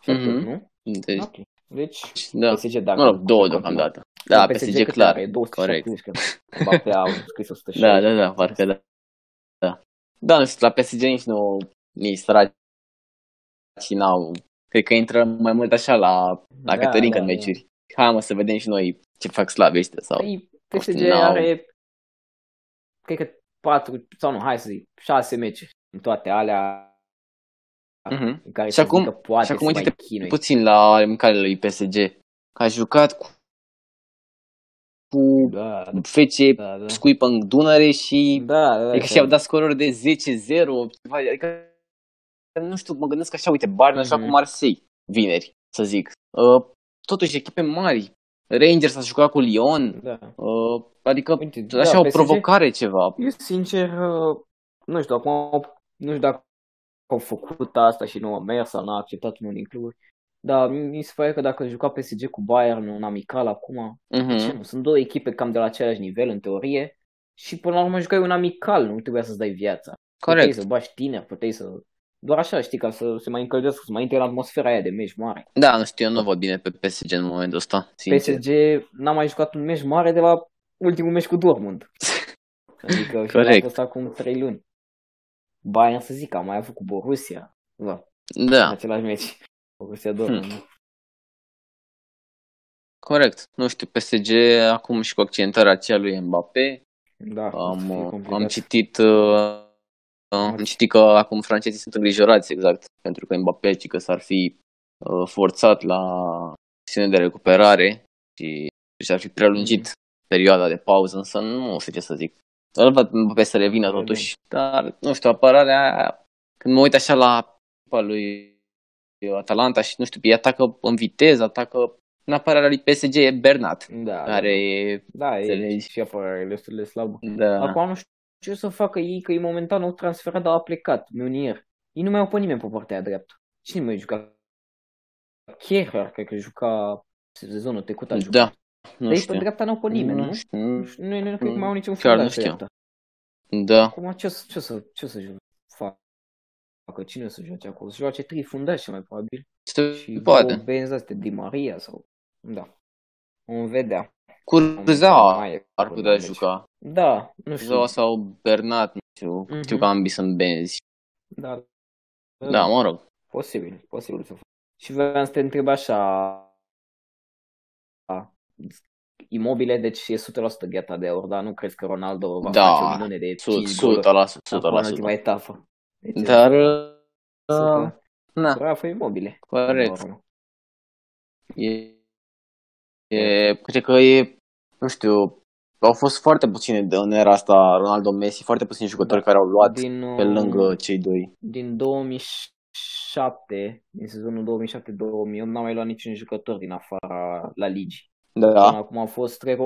Și atât, Mhm. nu? Deci, Ok. Deci, da. PSG dacă... Mă rog, două deocamdată. Da, PSG cât clar. Are? 270, Corect. cred. Mbappé a scris 160. Da, da, da, parcă da. Da, da nu știu, la PSG nici nu, nici săraci și n-au, cred că intră mai mult așa la, la Da, Cătălinca da, în da. meciuri. Hai mă să vedem și noi ce fac slabe ăștia sau... Păi, PSG n-au- are, cred că 4, sau nu, hai să zic, 6 meciuri în toate alea Mhm. în care Și să acum- zic că poate și acum să mai uite-te chinui. Puțin la mâncarea lui PSG, că a jucat cu, cu Da, da, FC da, da. Scuipă Dunăre și Da, da, Adică da. și-au dat scoruri de 10-0, ceva, adică nu știu, mă gândesc așa, uite, Bayern așa Mhm. cu Marseille, vineri, să zic. Uh, totuși, echipe mari. Rangers a jucat cu Lyon, Da. uh, adică Uite, așa da, o PSG provocare ceva. Eu sincer, uh, nu știu, acum nu știu dacă au făcut asta și nu a mers sau n-a acceptat unul din cluburi. Dar mi se pare că dacă juca PSG cu Bayern un amical acum, Mhm. ce nu? Sunt două echipe cam de la același nivel în teorie și până la urmă jucai un amical, nu trebuia să-ți dai viața. Puteai Corect. să bași tineri, puteai să... Doar așa, știi, ca să se mai încălzească, să mai intre în atmosfera aia de meci mare. Da, nu știu, eu nu văd bine pe PSG în momentul ăsta, sincer. PSG n-a mai jucat un meci mare de la ultimul meci cu Dortmund. Adică și Corect. a fost acum 3 luni. Bayern să zic, am mai avut cu Borussia. Da, în Da, același meci. Borussia Dortmund. Hmm. corect. Nu știu, PSG acum și cu accentarea aceea lui Mbappé, Da, am, o să fie uh, complicat. am citit uh, am citit că acum francezii sunt îngrijorați exact pentru că Mbappé zice că s-ar fi uh, forțat la sesiune de recuperare și și ar fi prelungit perioada de pauză, însă nu știu ce să zic. Îl văd Mbappé să revină Vedem. totuși, dar nu știu, apărarea aia, când mă uit așa la echipa lui Atalanta și nu știu, ei atacă în viteză, atacă în apărarea lui PSG e Bernat, Da, care e, da, e înțelegi? și apărare destul de slabă. da, Acum nu știu ce să facă ei, că ei momentan au transferat, dar a plecat, Meunier. Ei nu mai au pe nimeni pe partea aia dreaptă. Cine mai juca? Kehrer, cred că juca sezonul trecut a jucat. da, Dar nu ei pe știu. dreapta n-au pe nimeni, nu? Nu știu, Nu, știu, nu, nu cred că mai au niciun Chiar nu fundaș știu. dreapta. Da, Acum ce, o să- ce, o să, ce o să ju- facă? Cine o să joace acolo? Să joace trei fundași, mai probabil. se Și poate. două benzi astea, Di Maria sau... Da. Vom vedea. Curza Mai e ar acolo, putea deci. juca. Da, nu știu. Curza sau Bernat, nu știu. Mhm. Știu că ambii sunt benzi. Da, Da, mă rog. posibil, posibil să fac. Și vreau să te întreb așa, imobile, deci e 100% gheata de aur, dar nu crezi că Ronaldo va Da, face o minune de 5 100%, goluri 100%, acum în ultima 100%. etapă? Deci Dar, uh, uh, na, Rafa Imobile. corect. până la urmă. E, e, cred că e, nu știu, au fost foarte puține de în era asta Ronaldo Messi, foarte puțini jucători Da. care au luat Din, pe uh, lângă cei doi. din 2007, din sezonul 2007-2008, n-a mai luat niciun jucător din afara la ligi. Până Da, acum au fost trei,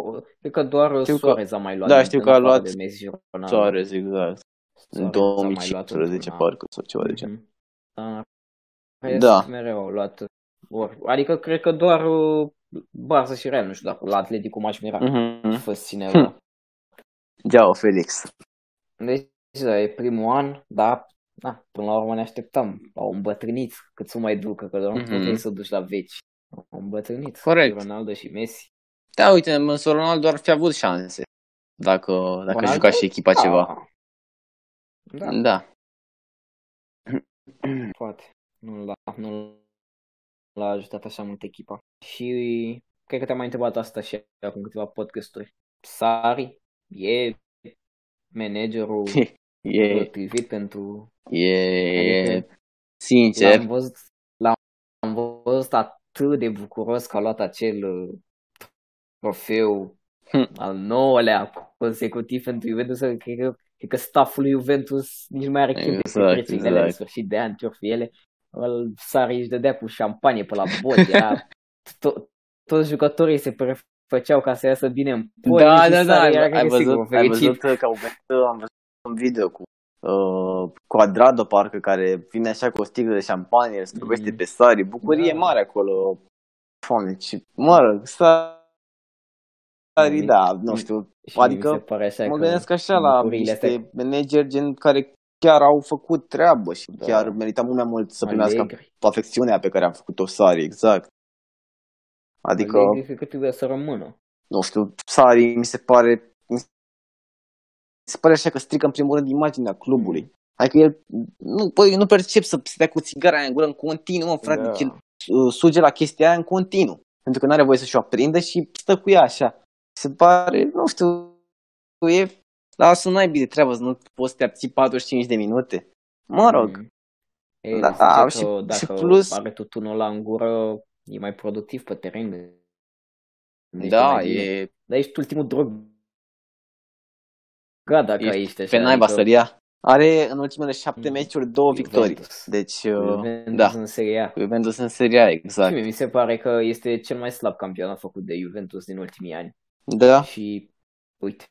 cred că doar Știu că- Suarez a mai luat. da, din- știu în că a afară luat de Messi și Ronaldo. Suarez, exact. În Suarez a mai luat 2015, într-una. parcă, sau ceva de genul. Mhm. Da. Rest, Da. mereu au luat. Ori, adică cred că doar uh, Barça și Real, nu știu dacă la Atletico m-aș mira. Mhm. Fost cineva. Geao, Felix. Deci, da, e primul an, dar na, până la urmă ne așteptam. Au îmbătrânit cât să mai ducă, că doar nu Mhm. puteai să duci la veci. Au îmbătrânit. Corect. Și Ronaldo și Messi. Da, uite, însă Ronaldo ar fi avut șanse dacă, dacă Ronaldo? juca și echipa Da. ceva. Da, Da. poate. Nu l-a, nu l-a ajutat așa mult echipa. Și cred că te-am mai întrebat asta și acum câteva podcasturi. Sari e managerul E, potrivit pentru... e, Adică sincer, L-am văzut, l-am văzut atât de bucuros că a luat acel uh, trofeu Hm. al nouălea consecutiv pentru Juventus. Cred că, cred că stafful lui Juventus nici nu mai are chef de Exact, petrecinile alea de exact. sfârșit de an, ce fi ele. Îl Sari își dădea cu șampanie pe la bot. Era to- toți jucătorii se prefăceau ca să iasă bine în poli Da, și da, da, Sarri era, ai, cred ai că, sigur, văzut, ai fericit. văzut că au venit, am văzut un video cu uh, Quadrado parcă care vine așa cu o sticlă de șampanie, îl străvește Mm. pe Sari, bucurie Da. mare acolo. Foame, ce, mă rog, Sari, Mie- da, nu știu, Și mi adică se pare așa mă că gândesc așa la bucuriile niște astea manageri gen care chiar au făcut treabă și Da. chiar merita mult mai mult să primească Allegri. afecțiunea pe care a făcut-o Sari, exact. Adică, Allegri cred că trebuie să rămână. nu știu, Sari mi se pare mi se pare așa că strică în primul rând imaginea clubului. Adică el nu, păi, nu percep să se dea cu țigara aia în gură în continuu, mă, frate, Da. deci el uh, suge la chestia aia în continuu. Pentru că nu are voie să-și o aprindă și stă cu ea așa. Se pare, nu știu, e, lasă n-ai bine treabă, să nu poți să te abții 45 de minute. Mă rog, Mm. E, Da, da, zice și- că și dacă plus- are tutunul ăla în gură, e mai productiv pe teren. Deci da, mai bine. e Dar ești ultimul drog. dacă Ești ești așa. pe naiba adică să ia. Are în ultimele șapte Mm. meciuri două victorii. Juventus. Deci, uh, Juventus da, în Serie A. Juventus în Serie A, Și exact. mie mi se pare că este cel mai slab campionat făcut de Juventus din ultimii ani. Da. Și uite,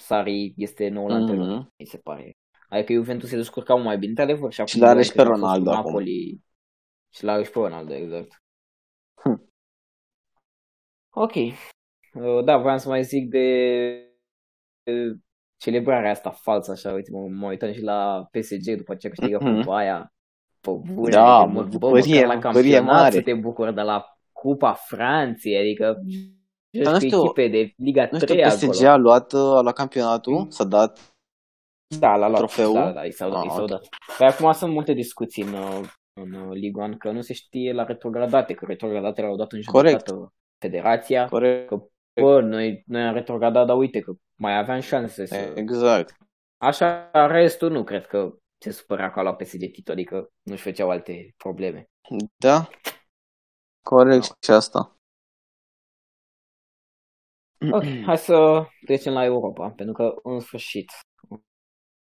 Sari este noul antrenor, Mhm. mi se pare. Adică Juventus se descurca mult mai bine, într-adevăr. Și, Și acum l-are doi și ani pe cred că a fost Ronaldo cu acum. Napoli. Și l-are și pe Ronaldo, exact. Hm. Ok. Uh, Da, vreau să mai zic de de celebrarea asta falsă, așa, uite, mă, mă uitam și la PSG după ce câștigă Mhm. cupa aia. Pe bune, Da, adică, mă, bă, bucurie, măcar la bucurie campionat mare. să te bucuri de la Cupa Franței, adică Dar nu joci cu știu- echipe de Liga Nu știu, 3 PSG acolo. a luat, uh, a luat campionatul, Mm. s-a dat. Da, l-a luat. Trofeul? Da, da, i s-au, Ah, i s-au ok. dat. Păi acum sunt multe discuții în, uh, în uh, Liga 1 că nu se știe la retrogradate, că retrogradatele au dat în Corect. judecată federația. Corect. Că, bă, noi, noi am retrogradat, dar uite că mai aveam șanse să... Exact. Așa, restul nu cred că se supărea că a luat PSG titlul, adică nu-și făceau alte probleme. Da. Corect și asta. Ok, hai să trecem la Europa, pentru că în sfârșit,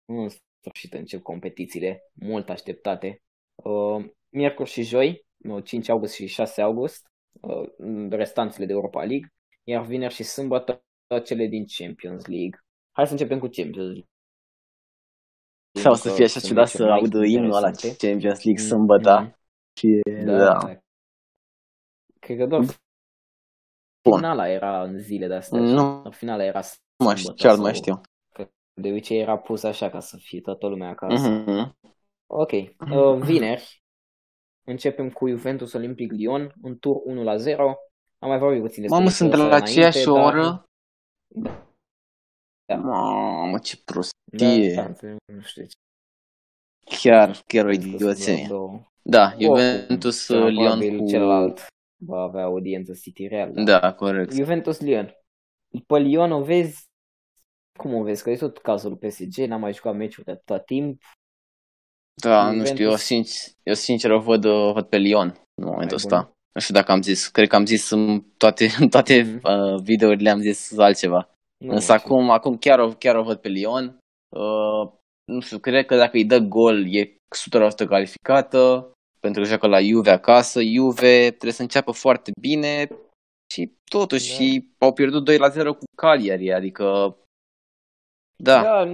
în sfârșit încep competițiile mult așteptate. Uh, miercuri și joi, uh, 5 august și 6 august, uh, restanțele de Europa League, iar vineri și sâmbătă cele din Champions League. Hai să începem cu Champions League. Sau să că fie așa sunt ciudat să meciuri mai aud imnul ăla interesante. Champions League sâmbătă. Mhm. Și, Da. da. Cred că doar Bun. finala era în zile de astea. Nu Doar Finala era Nu mai știu, chiar nu mai știu. De obicei era pus așa ca să fie toată lumea acasă. Mhm. Ok. Uh, vineri începem cu Juventus Olympic Lyon, un tur 1 la 0. Am mai vorbit puțin despre Mamă, meciul sunt ăsta la înainte, aceeași dar- oră? Da. Mamă, ce Da, prostie. da, nu știu ce. Chiar, chiar o idioție. Da, Juventus, Lyon cu... celălalt va avea audiență City Real. Da, da corect. Juventus Lyon. Pe Lyon o vezi cum o vezi? Că e tot cazul PSG, n-am mai jucat meciuri de tot timp. Da, Juventus... nu știu, eu, sincer, eu sincer o văd, o văd pe Lyon în momentul ăsta. Nu știu dacă am zis, cred că am zis în toate, în toate mm-hmm. uh, videourile am zis altceva. Nu, Însă acum, acum chiar, o, chiar o văd pe Lyon. Uh, nu știu, cred că dacă îi dă gol e 100% calificată pentru că joacă la Juve acasă. Juve trebuie să înceapă foarte bine și totuși da. și au pierdut 2 la 0 cu Cagliari, adică da. da.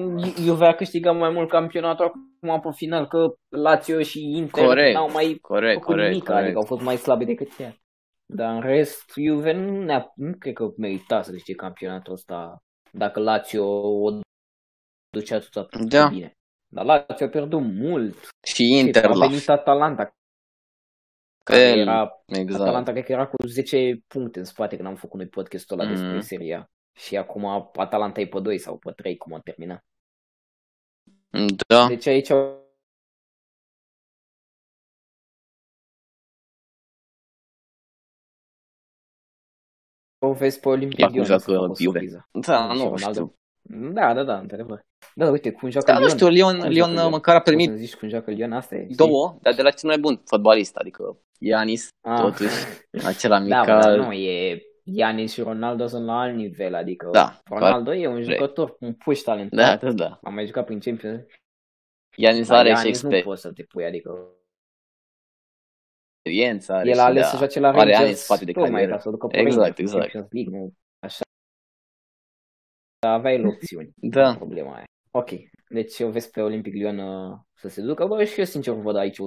Juve a câștigat mai mult campionatul acum pe final, că Lazio și Inter corect, n-au mai corect, făcut corect, nimic, corect. adică au fost mai slabe decât ea. Dar în rest, Juve nu, ne nu cred că merita să câștige campionatul ăsta dacă Lazio o ducea tot atât da. bine. Dar Lazio a pierdut mult. Și Inter A venit Atalanta. Care El, era, exact. Atalanta cred că era cu 10 puncte în spate când am făcut noi podcastul ăla mm. despre seria. Și acum Atalanta e pe 2 sau pe 3, cum a terminat. Da. Deci aici o vezi pe Olimpia Acum joacă Juve. Da, nu știu. Da, da, da, într-adevăr. Da, uite, cum joacă da, Lyon. nu știu, Lyon, Lyon, Lyon măcar a permit zici cum joacă Lyon, asta e. Două, dar de la cel mai bun fotbalist, adică Ianis, Ah. totuși, acela mic. Da, dar nu, e Ianis și Ronaldo sunt la alt nivel, adică Da, Ronaldo e un corect. jucător, un puș talentat. Da, da, da. Am mai jucat prin Champions. Ianis Dar are și Ianis nu experiență, poți să te pui, adică are el și a ales da, să joace la are ani în Rangers spate de tocmai carieră. ca să ducă pe Exact, Rangers în exact. Champions League, nu așa. Dar aveai opțiuni. Da. Problema aia. Ok, deci o vezi pe Olympic Lyon uh, să se ducă. Bă, și eu sincer văd aici o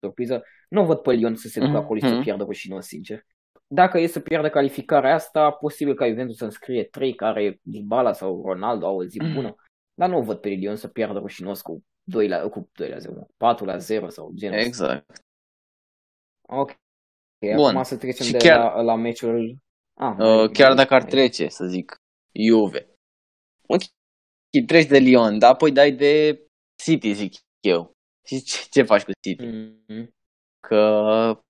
surpriză. Nu văd pe Lyon să se ducă acolo și să Mhm. pierdă rușinos, sincer. Dacă e să pierdă calificarea asta, posibil ca Juventus să înscrie 3 care Dybala sau Ronaldo au o zi Mhm. bună. Dar nu văd pe Lyon să pierdă rușinos cu 2 la, cu 2 la 0, 4 la 0 sau genul ăsta. Exact. Ok. Bun. Acum să trecem Și de chiar- la, la meciul... Ah, Uh, chiar dacă ar trece, să zic, Juve. Ok, treci de Lyon, dar apoi dai de City, zic eu. Și ce, ce faci cu City? Mm-hmm. Că,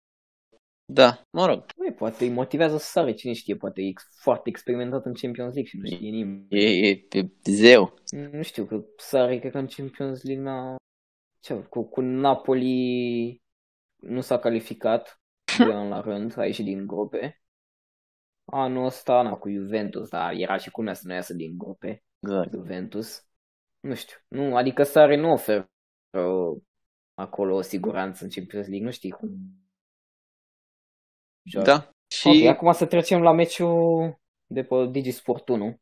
da, mă rog, Băi, poate îi motivează să sare, cine știe, poate e ex- foarte experimentat în Champions League și nu știe nimeni. e, e, e zeu. Nu știu, că sare, cred că în Champions League n-a... Ce, cu, cu Napoli nu s-a calificat de an la rând, a ieșit din grupe. Anul ăsta, na, cu Juventus, dar era și cum să nu iasă din grupe. Exact. Juventus. Nu știu. Nu, adică Sare nu oferă uh, acolo o siguranță în Champions League. Nu știi cum joacă. Da. Și Ok, acum să trecem la meciul de pe Digisport 1.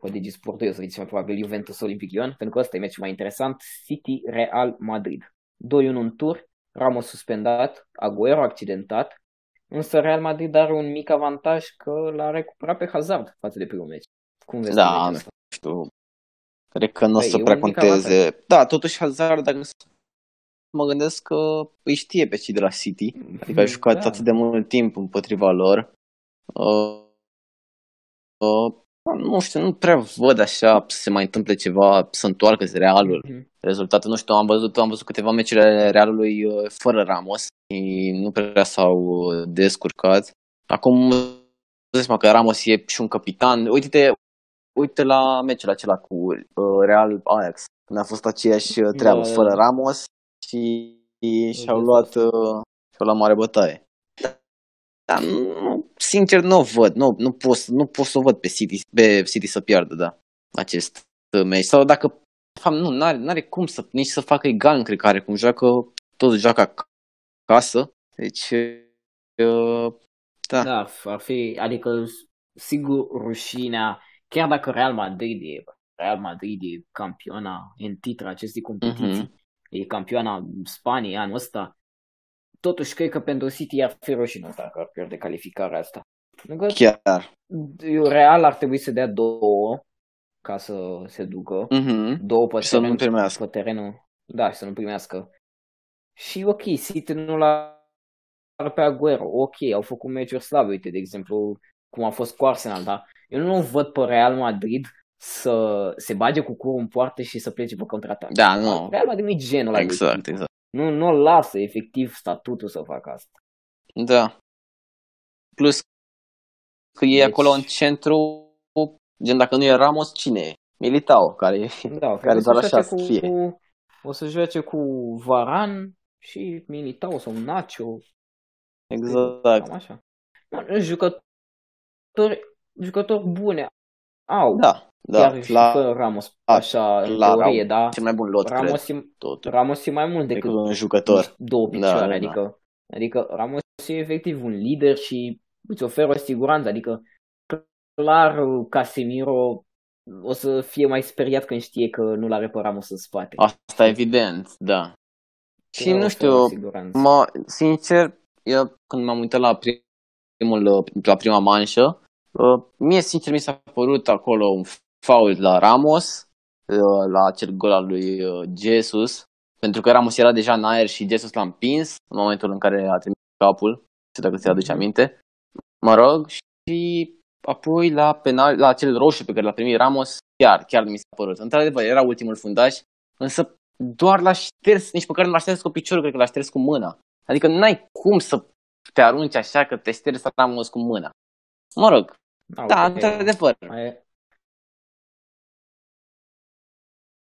Pe Digisport 2 o să zicem probabil Juventus Olympic Lyon, pentru că ăsta e meciul mai interesant. City Real Madrid. 2-1 în tur, Ramos suspendat, Aguero accidentat, însă Real Madrid are un mic avantaj că l-a recuperat pe Hazard față de primul meci. Cum vezi Da, tu meciul nu ăsta? știu, cred că nu o Băi, să e prea un mic conteze. Da, totuși Hazard, dacă s- mă gândesc că îi știe pe cei de la City, adică a jucat Da. atât de mult timp împotriva lor. Uh, uh, nu știu, nu prea văd așa să se mai întâmple ceva, să întoarcă Realul. Mhm. Rezultatul, nu știu, am văzut, am văzut câteva meciuri ale Realului uh, fără Ramos și nu prea s-au uh, descurcat. Acum, îți seama că Ramos e și un capitan. Uite-te, uite la meciul acela cu uh, Real Ajax, când a fost aceeași uh, treabă, Da, da, fără da. Ramos și, și-au luat, uh, și-au luat mare bătaie. Dar, nu, sincer, nu o văd. Nu, nu, pot, să- nu pot să o văd pe City, pe City să piardă, da, acest uh, meci. Sau dacă, de fapt, nu, n-are, n-are cum să, nici să facă egal în care cum joacă, toți joacă acasă. Deci, uh, da. Da, ar fi, adică sigur rușinea, chiar dacă Real Madrid e, Real Madrid e campioana în titra acestei competiții, Mhm. e campioana Spaniei anul ăsta, totuși cred că pentru City ar fi rușinos dacă ar pierde calificarea asta. Pentru că Chiar. Real ar trebui să dea două ca să se ducă, Mhm. două pe Și să nu teren, primească. pe terenul, da, și să nu primească. Și ok, City nu l-a are pe Aguero, ok, au făcut meciuri slabe, uite, de exemplu, cum a fost cu Arsenal, dar eu nu văd pe Real Madrid să se bage cu curul în poartă și să plece pe contraatac. Da, nu. Real Madrid nu e genul ăla de Exact, echipă. exact. Nu, nu lasă efectiv statutul să facă asta. Da. Plus că e Deci- acolo în centru, gen dacă nu e Ramos, cine e? Militao, care e... Da, cred Care că doar o să așa joace să fie. Cu, o să joace cu Varan și Militao sau Nacho. Exact. Cam așa. Mă, Jucători, jucători bune au. Da, da. chiar și La, fără Ramos, la- așa, în la teorie, Ramos, da. cel mai bun lot, cred, Ramos e, totul. Ramos e mai mult decât Decât un jucător. două Da, picioare, da, da. adică, adică Ramos e efectiv un lider și îți oferă o siguranță, adică clar Casemiro o să fie mai speriat când știe că nu l-are pe Ramos în spate. Asta evident, da. Și Clar nu oferă știu, o siguranță. mă, sincer, eu când m-am uitat la primul, la prima manșă, uh, mie sincer mi s-a părut acolo un fault la Ramos, uh, la acel gol al lui uh, Jesus, pentru că Ramos era deja în aer și Jesus l-a împins în momentul în care a trimis capul, nu știu dacă ți aduce Mhm. aminte. Mă rog, și apoi la penal, la acel roșu pe care l-a primit Ramos, chiar, chiar mi s-a părut. Într-adevăr, era ultimul fundaș, însă doar l-a șters, nici măcar nu l-a șters cu piciorul, cred că l-a șters cu mâna. Adică n-ai cum să te arunci așa că te ștergi Ramos cu mâna. Mă rog, Da, da, uite, într-adevăr. mai-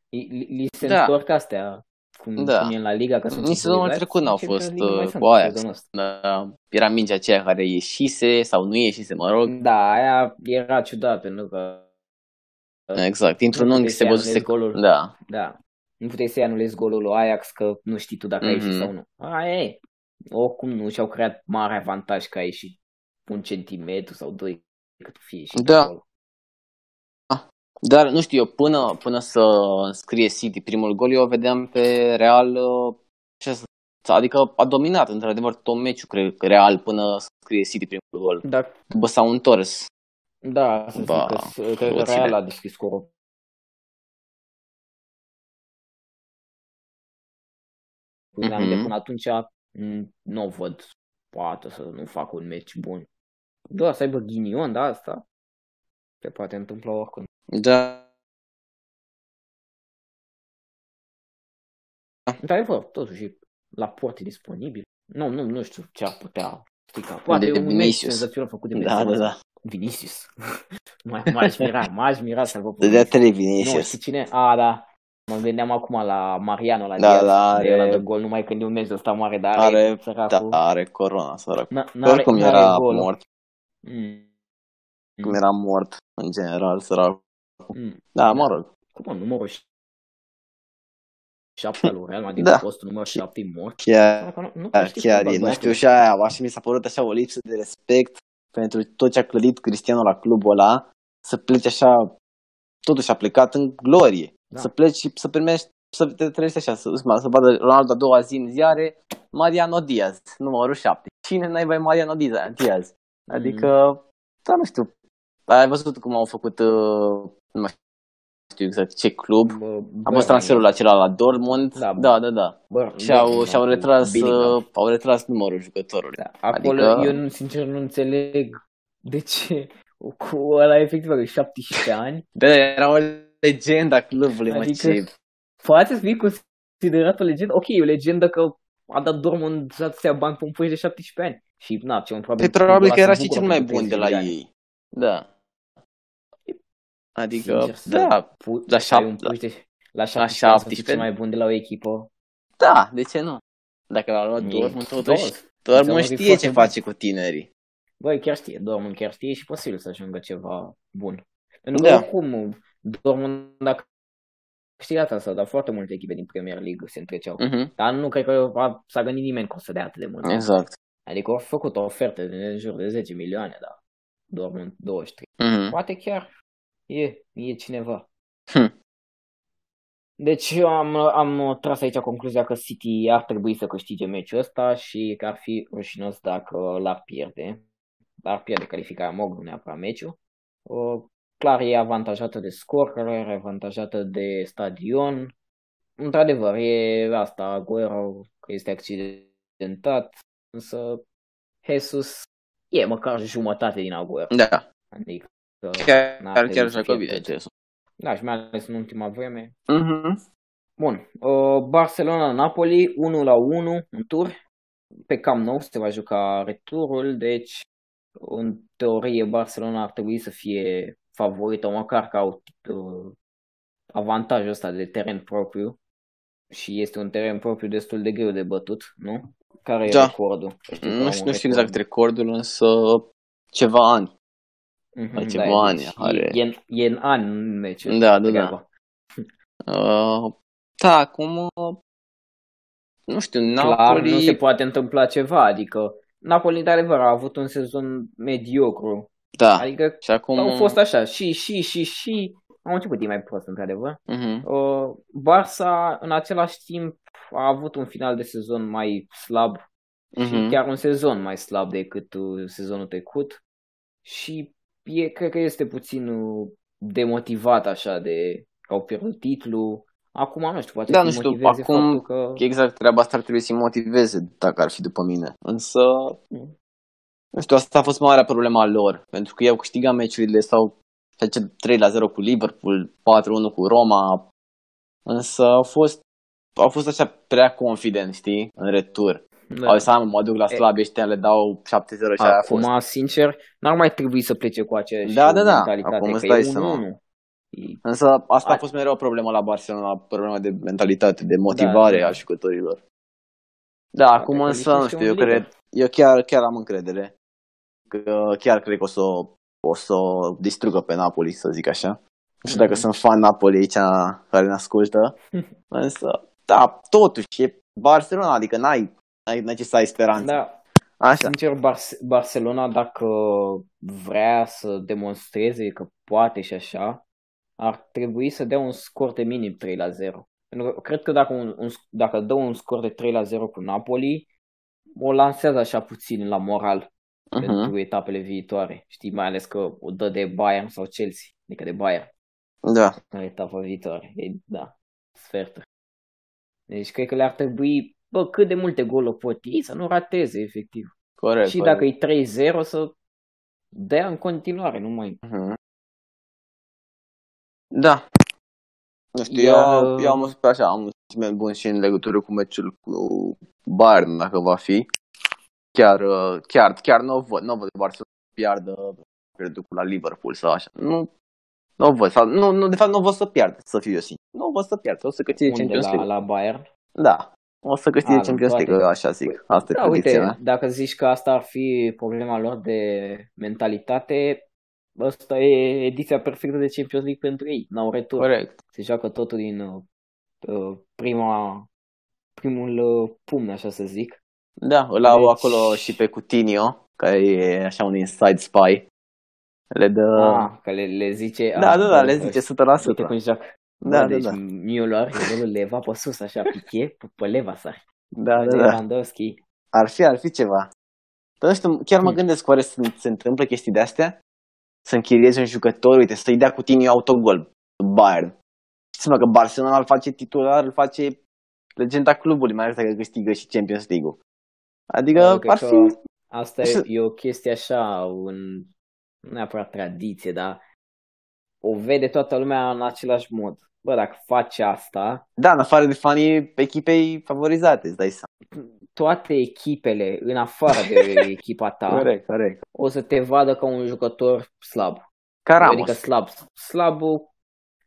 Li, li- li se Da. întorc astea cum, Da. cum e la Liga ca să Nici sezonul civilizați, trecut n-au în Champions fost, League nu mai uh, sunt cu Ajax. sezonul ăsta. Da, era mingea aceea care ieșise sau nu ieșise, mă rog. Da, aia era ciudat pentru că Exact, dintr-un Nu unghi puteai se să văzuse... anulezi golul. Da, Da. Nu puteai să-i anulezi golul lui Ajax că nu știi tu dacă a ieșit Mhm. sau nu. Aia e. Oricum nu și-au creat mare avantaj că a ieșit un centimetru sau doi cât fie ieșit Da. acolo. dar nu știu eu, până, până să scrie City primul gol, eu o vedeam pe Real, uh, ce să, adică a dominat într-adevăr tot meciul, cred că Real, până să scrie City primul gol. Da, După s-au întors. da, să zic Ba, că, s- cred că roțile. Real a deschis scorul. Credeam Mhm. de până atunci m, nu văd poate să nu facă un meci bun. Da, să aibă ghinion, da, asta se poate întâmpla oricând. Da, Într-adevăr, totuși, la poate disponibil. Nu, nu, nu știu ce ar putea strica. Poate De de un meci Vinicius. senzațional făcut de da, Benzema. da, da. Vinicius. M- M-aș mira, m-aș mira să-l văd pe Dădea Vinicius. trei Nu, Vinicius. știi cine? A, da. Mă gândeam acum la Mariano, la Da, Diaz. da, de el are- de gol numai când e un meci de ăsta mare, dar Are, are, da, săracul. are corona, sărac. N- n-are, Oricum n-are era gol. mort, Mm. cum era mort, în general, sărac. Mm. Da, mă rog. Cum mă, numărul 7 al lui Real Madrid, Da. postul numărul 7 e mort. Chiar, Dacă nu, nu chiar, știți chiar fotbal, e, nu băiatul. știu, și aia, așa mi s-a părut așa o lipsă de respect pentru tot ce a clădit Cristiano la clubul ăla, să pleci așa, totuși a plecat în glorie, Da. să pleci și să primești, să te trăiești așa, să, să vadă Ronaldo a doua zi în ziare, Mariano Diaz, numărul 7. Cine n-ai mai Mariano Diaz? Adică, da, nu știu, ai văzut cum au făcut, uh, nu mai știu exact ce club, Bă, a Burnley. fost transferul acela la Dortmund, Da, da, da, da. Bă, Și-au, Burnley, și-au da, retras, Bellingham. uh, au retras numărul jucătorului. Da. Acolo Adică- eu nu, sincer nu înțeleg de ce cu ăla efectiv are 17 ani. Da, era o legenda clubului, mă, Adică ce... poate să fie considerat o legendă. Ok, e o legendă că a dat Dortmund atâția bani pe un puiș de 17 ani. Și na, ce un probabil, Păi probabil că doar era se și bucură cel mai pentru bun de la 30 ani. ei. Da. Adică, Sincer, să da, pu- la să ai un șap- puiș de- la 17 ani să fii 17. cel mai bun de la o echipă. da, de ce nu? Dacă l-a luat E- Dortmund, totuși, Dortmund. Dortmund Înseamnă că e știe ce foarte bun. face cu tinerii. Băi, chiar știe, Dortmund chiar știe și posibil să ajungă ceva bun. Pentru că Da. oricum, Dortmund dacă câștigat asta, dar foarte multe echipe din Premier League se întreceau. Mhm, Dar nu cred că a, s-a gândit nimeni că o să dea atât de mult. Exact. Adică au făcut o ofertă de în jur de 10 milioane, dar Dortmund 23. Mhm. Poate chiar e, e cineva. Hm. Deci eu am, am tras aici concluzia că City ar trebui să câștige meciul ăsta și că ar fi rușinos dacă l-ar pierde. Ar pierde calificarea MOG, nu neapărat meciul. Uh, clar e avantajată de scor, care e avantajată de stadion. Într-adevăr, e asta, Aguero că este accidentat, însă Jesus e măcar jumătate din Aguero. Da, Adică chiar, n-ar chiar, trebui chiar să joacă fie bine atât. acest. Da, și mai ales în ultima vreme. Mhm. Bun, uh, Barcelona în Mhm. Bun, uh, Barcelona-Napoli 1 la 1 în tur. Pe Camp Nou se va juca returul, deci în teorie Barcelona ar trebui să fie favorită, măcar că au uh, avantajul ăsta de teren propriu și este un teren propriu destul de greu de bătut, nu? Care Da. e recordul? Știi că au Nu un știu, nu știu record. exact recordul, însă ceva ani. Mhm, la ceva e, ani deci are. E, e, e în ani în meciuri. Da, da, da. treaba. Uh, da, acum uh, nu știu, Clar, Napoli... nu se poate întâmpla ceva, adică Napoli, de adevăr, a avut un sezon mediocru. Da, Adică și acum... au fost așa, și, și, și, și, au început din mai prost, într-adevăr. Mhm. Uh, Barça, în același timp, a avut un final de sezon mai slab și Mhm. chiar un sezon mai slab decât uh, sezonul trecut și e, cred că este puțin uh, demotivat așa de că au pierdut titlul. Acum nu știu, poate Da, să nu știu, motiveze acum faptul că... Exact, treaba asta ar trebui să-i motiveze dacă ar fi după mine. Însă, Mm. nu știu, asta a fost marea problema lor. Pentru că ei au câștigat meciurile sau face 3 la 0 cu Liverpool, 4-1 cu Roma. Însă au fost, au fost așa prea confident, știi, în retur. Da. Au zis, "Hai, mă, mă duc la slabe ăștia, le dau 7-0 și aia a fost. Acum, sincer, n-ar mai trebui să plece cu aceeași Da, da, da. mentalitate, Acum că îți e dai 1-1. seama. E- Însă asta a Hai. fost mereu o problemă la Barcelona, problema de mentalitate, de motivare Da, da. a jucătorilor. Da, acum că însă, nici nu nu știu, știu eu în ligă. cred, eu chiar, chiar am încredere că chiar cred că o să, o să o distrugă pe Napoli, să zic așa. Nu știu dacă Mhm. sunt fan Napoli aici care ne ascultă, însă, da, totuși, e Barcelona, adică n-ai, n-ai, n-ai ce să ai speranță. Da, Așa. sincer, Bar- Barcelona, dacă vrea să demonstreze că poate și așa, ar trebui să dea un scor de minim 3 la 0. Pentru că cred că dacă, un, un, dacă dă un scor de 3 la 0 cu Napoli, o lansează așa puțin la moral Mhm. pentru etapele viitoare. Știi, mai ales că o dă de Bayern sau Chelsea, adică de Bayern. Da, în etapa viitoare. E, da, sfertă. Deci cred că le-ar trebui, bă, cât de multe goluri pot ei să nu rateze, efectiv. corect. și corect. dacă e 3-0 să dea în continuare, nu mai... Mhm. Da. Nu știu, Iar, eu, uh, eu am un, așa, am un sentiment bun și în legătură cu meciul cu Bayern, dacă va fi. Chiar, uh, chiar, chiar nu o văd, nu o văd Barcelona să piardă, cred cu la Liverpool sau așa. Nu, nu o văd, sau, nu, nu, de fapt nu o văd să piardă, să fiu eu sincer. Nu o văd să piardă, o să câștige Unde, Champions la, League. la Bayern. Da, o să câștige A, nu, Champions poate. League, eu așa zic. Asta e Da, predicția uite, mea. dacă zici că asta ar fi problema lor de mentalitate, asta e ediția perfectă de Champions League pentru ei. N-au retur. Corect. Se joacă totul din uh, uh, prima, primul uh, pumn, așa să zic. Da, îl au Deci- acolo și pe Coutinho, care e așa un inside spy. Le dă... Ah, că le, le zice... Da, ah, da, da, bă, le ăștia- zice 100%. Uite cum joacă. Da, Bă, da, deci da. Müller, idolul leva pe sus, așa, piche, pe, pe leva sari. Da, da, da. Lewandowski. Ar fi, ar fi ceva. Dar nu știu, chiar mă Hmm. gândesc oare să se întâmplă chestii de astea? Să închiriezi un jucător, uite, să-i dea cu tine autogol, Bayern. Știți mă că Barcelona îl face titular, îl face legenda clubului, mai ales dacă câștigă și Champions League-ul. Adică Eu cred ar că fi... Asta e, e o chestie așa, un, nu neapărat tradiție, dar o vede toată lumea în același mod. Bă, dacă faci asta, Da, în afară de fanii echipei favorizate, îți dai seama. toate echipele, în afară de echipa ta, Corect, corect. o să te vadă ca un jucător slab. Ca Ramos. Adică slab. Slabul,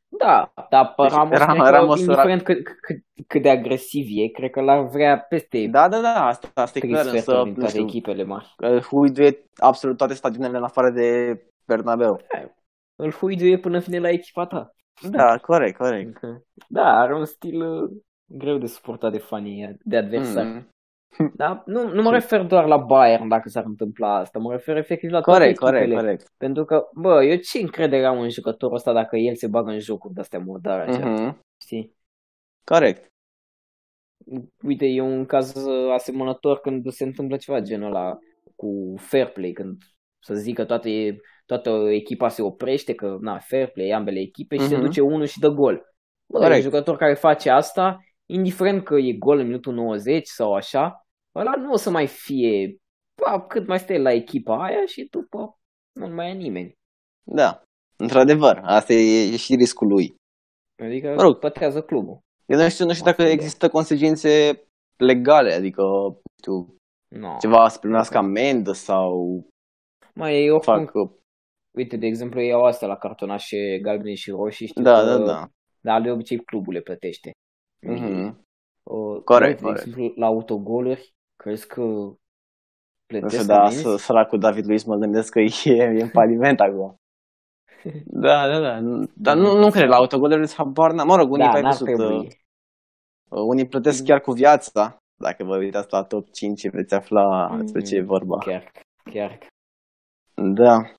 da, dar pe Deci, Ramos, Ram- cred că, Ramos- indiferent cât, cât, cât de agresiv e, cred că l-ar vrea peste Da, da, da, asta, asta e trei clar, însă, sferturi din nu toate știu, echipele mari. îl huiduie absolut toate stadionele în afară de Bernabeu. Îl huiduie până vine la echipa ta. Da, corect, corect. Încă- Da, are un stil uh, greu de suportat de fanii, de adversari. Mm. Dar nu, nu mă refer doar la Bayern dacă s-ar întâmpla asta, mă refer efectiv la toate Corect, corect, echipele. corect. Pentru că, bă, eu ce încredere am în jucătorul ăsta dacă el se bagă în jocuri de-astea murdare, așa, Mhm. știi? Corect. Uite, e un caz uh, asemănător când se întâmplă ceva genul ăla cu fair play, când să zic că toate, toată echipa se oprește, că na, fair play, ambele echipe și se Mhm. duce unul și dă gol. Bă, e un Corect. jucător care face asta, indiferent că e gol în minutul 90 sau așa, ăla nu o să mai fie bă, cât mai stai la echipa aia și după nu mai e nimeni. Da. Într-adevăr, asta e, e și riscul lui. Adică Mă rog. pătează clubul. Eu nu știu, nu știu dacă există consecințe legale, adică, nu știu, No. ceva să primească amendă sau Mai e oricum, fac... uite, de exemplu, iau astea la cartonașe galbene și roșii, știu Da, că, da, da. Dar de obicei clubul le plătește. Mhm. Uh, Corect, de corect. exemplu, la autogoluri, crezi că Nu plătesc știu, da, amenzi? să, săracul David Luiz mă gândesc că e, e în faliment acum. Da, da, da. Dar nu, nu cred, la autogoluri habar n-am. Mă rog, unii Da, pe n-ar văzut, uh, trebui. unii plătesc chiar cu viața. Dacă vă uitați la top 5 veți afla despre ce e vorba. Chiar, chiar. Da.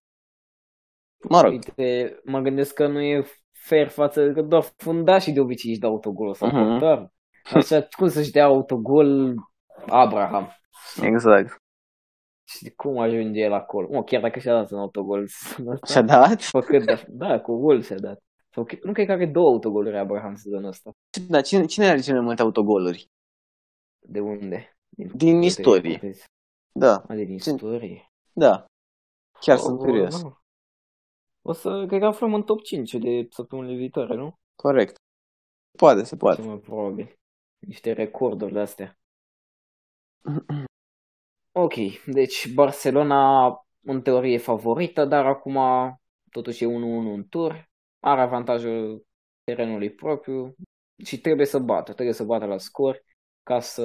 Mă rog, Uite, mă gândesc că nu e fair față că doar fundașii de obicei își dau autogol sau Mhm. uh-huh. portar. Așa, cum să-și dea autogol Abraham? exact. Și cum ajunge el acolo? Mă, chiar dacă și-a dat un autogol. Și-a dat? Făcând, da, da, cu gol și-a dat. Sau, că- nu cred că are două autogoluri Abraham sezonul ăsta. Dar cine, cine are cele mai multe autogoluri? De unde? Din câte istorie. ipoteze? Da, A, din Cine- istorie. da. Chiar O, sunt o, curios. nu. O să, cred că aflăm în top 5 de săptămânile viitoare, nu? Corect. Poate, se poate. Cel mai probabil. Niște recorduri de astea. Ok, deci Barcelona în teorie e favorită, dar acum totuși e 1-1 în tur. Are avantajul terenului propriu și trebuie să bată, trebuie să bată la scor ca să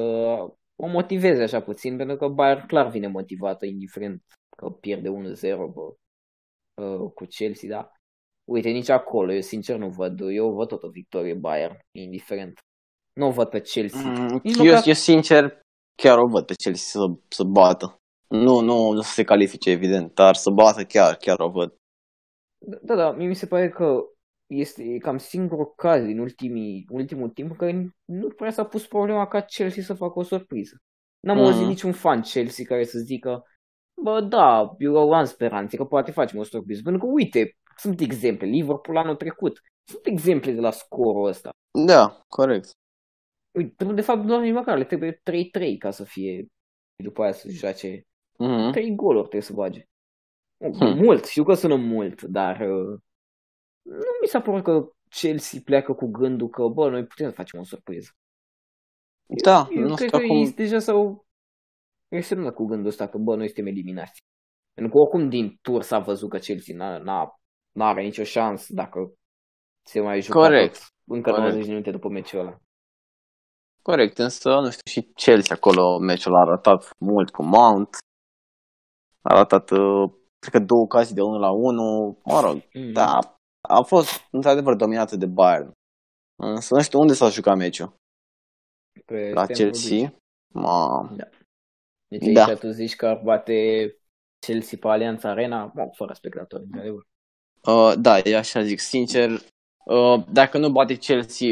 o motiveze așa puțin, pentru că Bayern clar vine motivată, indiferent că pierde 1-0 bă, uh, cu Chelsea, da. Uite, nici acolo, eu sincer nu văd, eu văd tot o victorie Bayern, indiferent. Nu o văd pe Chelsea. Mm, Nici Eu, măcar- eu sincer chiar o văd pe Chelsea să, să bată. Nu, nu, nu să se califice, evident, dar să bată chiar, chiar o văd. Da, da, mie mi se pare că este cam singurul caz din ultimii, ultimul timp în care nu prea s-a pus problema ca Chelsea să facă o surpriză. N-am Mhm. auzit niciun fan Chelsea care să zică bă, da, eu am speranțe că poate facem o surpriză. Pentru că, uite, sunt exemple. Liverpool anul trecut. Sunt exemple de la scorul ăsta. Da, corect. Uite, de fapt, doar nici măcar le trebuie 3-3 ca să fie după aia să joace Mhm. 3 goluri trebuie să bage. Hmm. Mult, știu că sună mult, dar uh, nu mi s-a părut că Chelsea pleacă cu gândul că, bă, noi putem să facem o surpriză. Da, Eu nu cred știu că acum... ei deja s-au resemnat cu gândul ăsta că, bă, noi suntem eliminați. Pentru că oricum din tur s-a văzut că Chelsea n-a, n-a, n-are nicio șansă dacă se mai jucă Corect. tot încă Corect. 90 de minute după meciul ăla. Corect, însă, nu știu, și Chelsea acolo meciul a arătat mult cu Mount. A arătat, uh, cred că două ocazii de 1 la 1. Mă rog, Mm. da, a fost într-adevăr dominată de Bayern. Însă nu știu unde s-a jucat meciul. Pe La Stamford Chelsea. Bridge. Ma... Deci Da. aici tu zici că ar bate Chelsea pe Alianța Arena, bă, fără spectatori, într-adevăr. Uh, da, eu așa zic, sincer, uh, dacă nu bate Chelsea,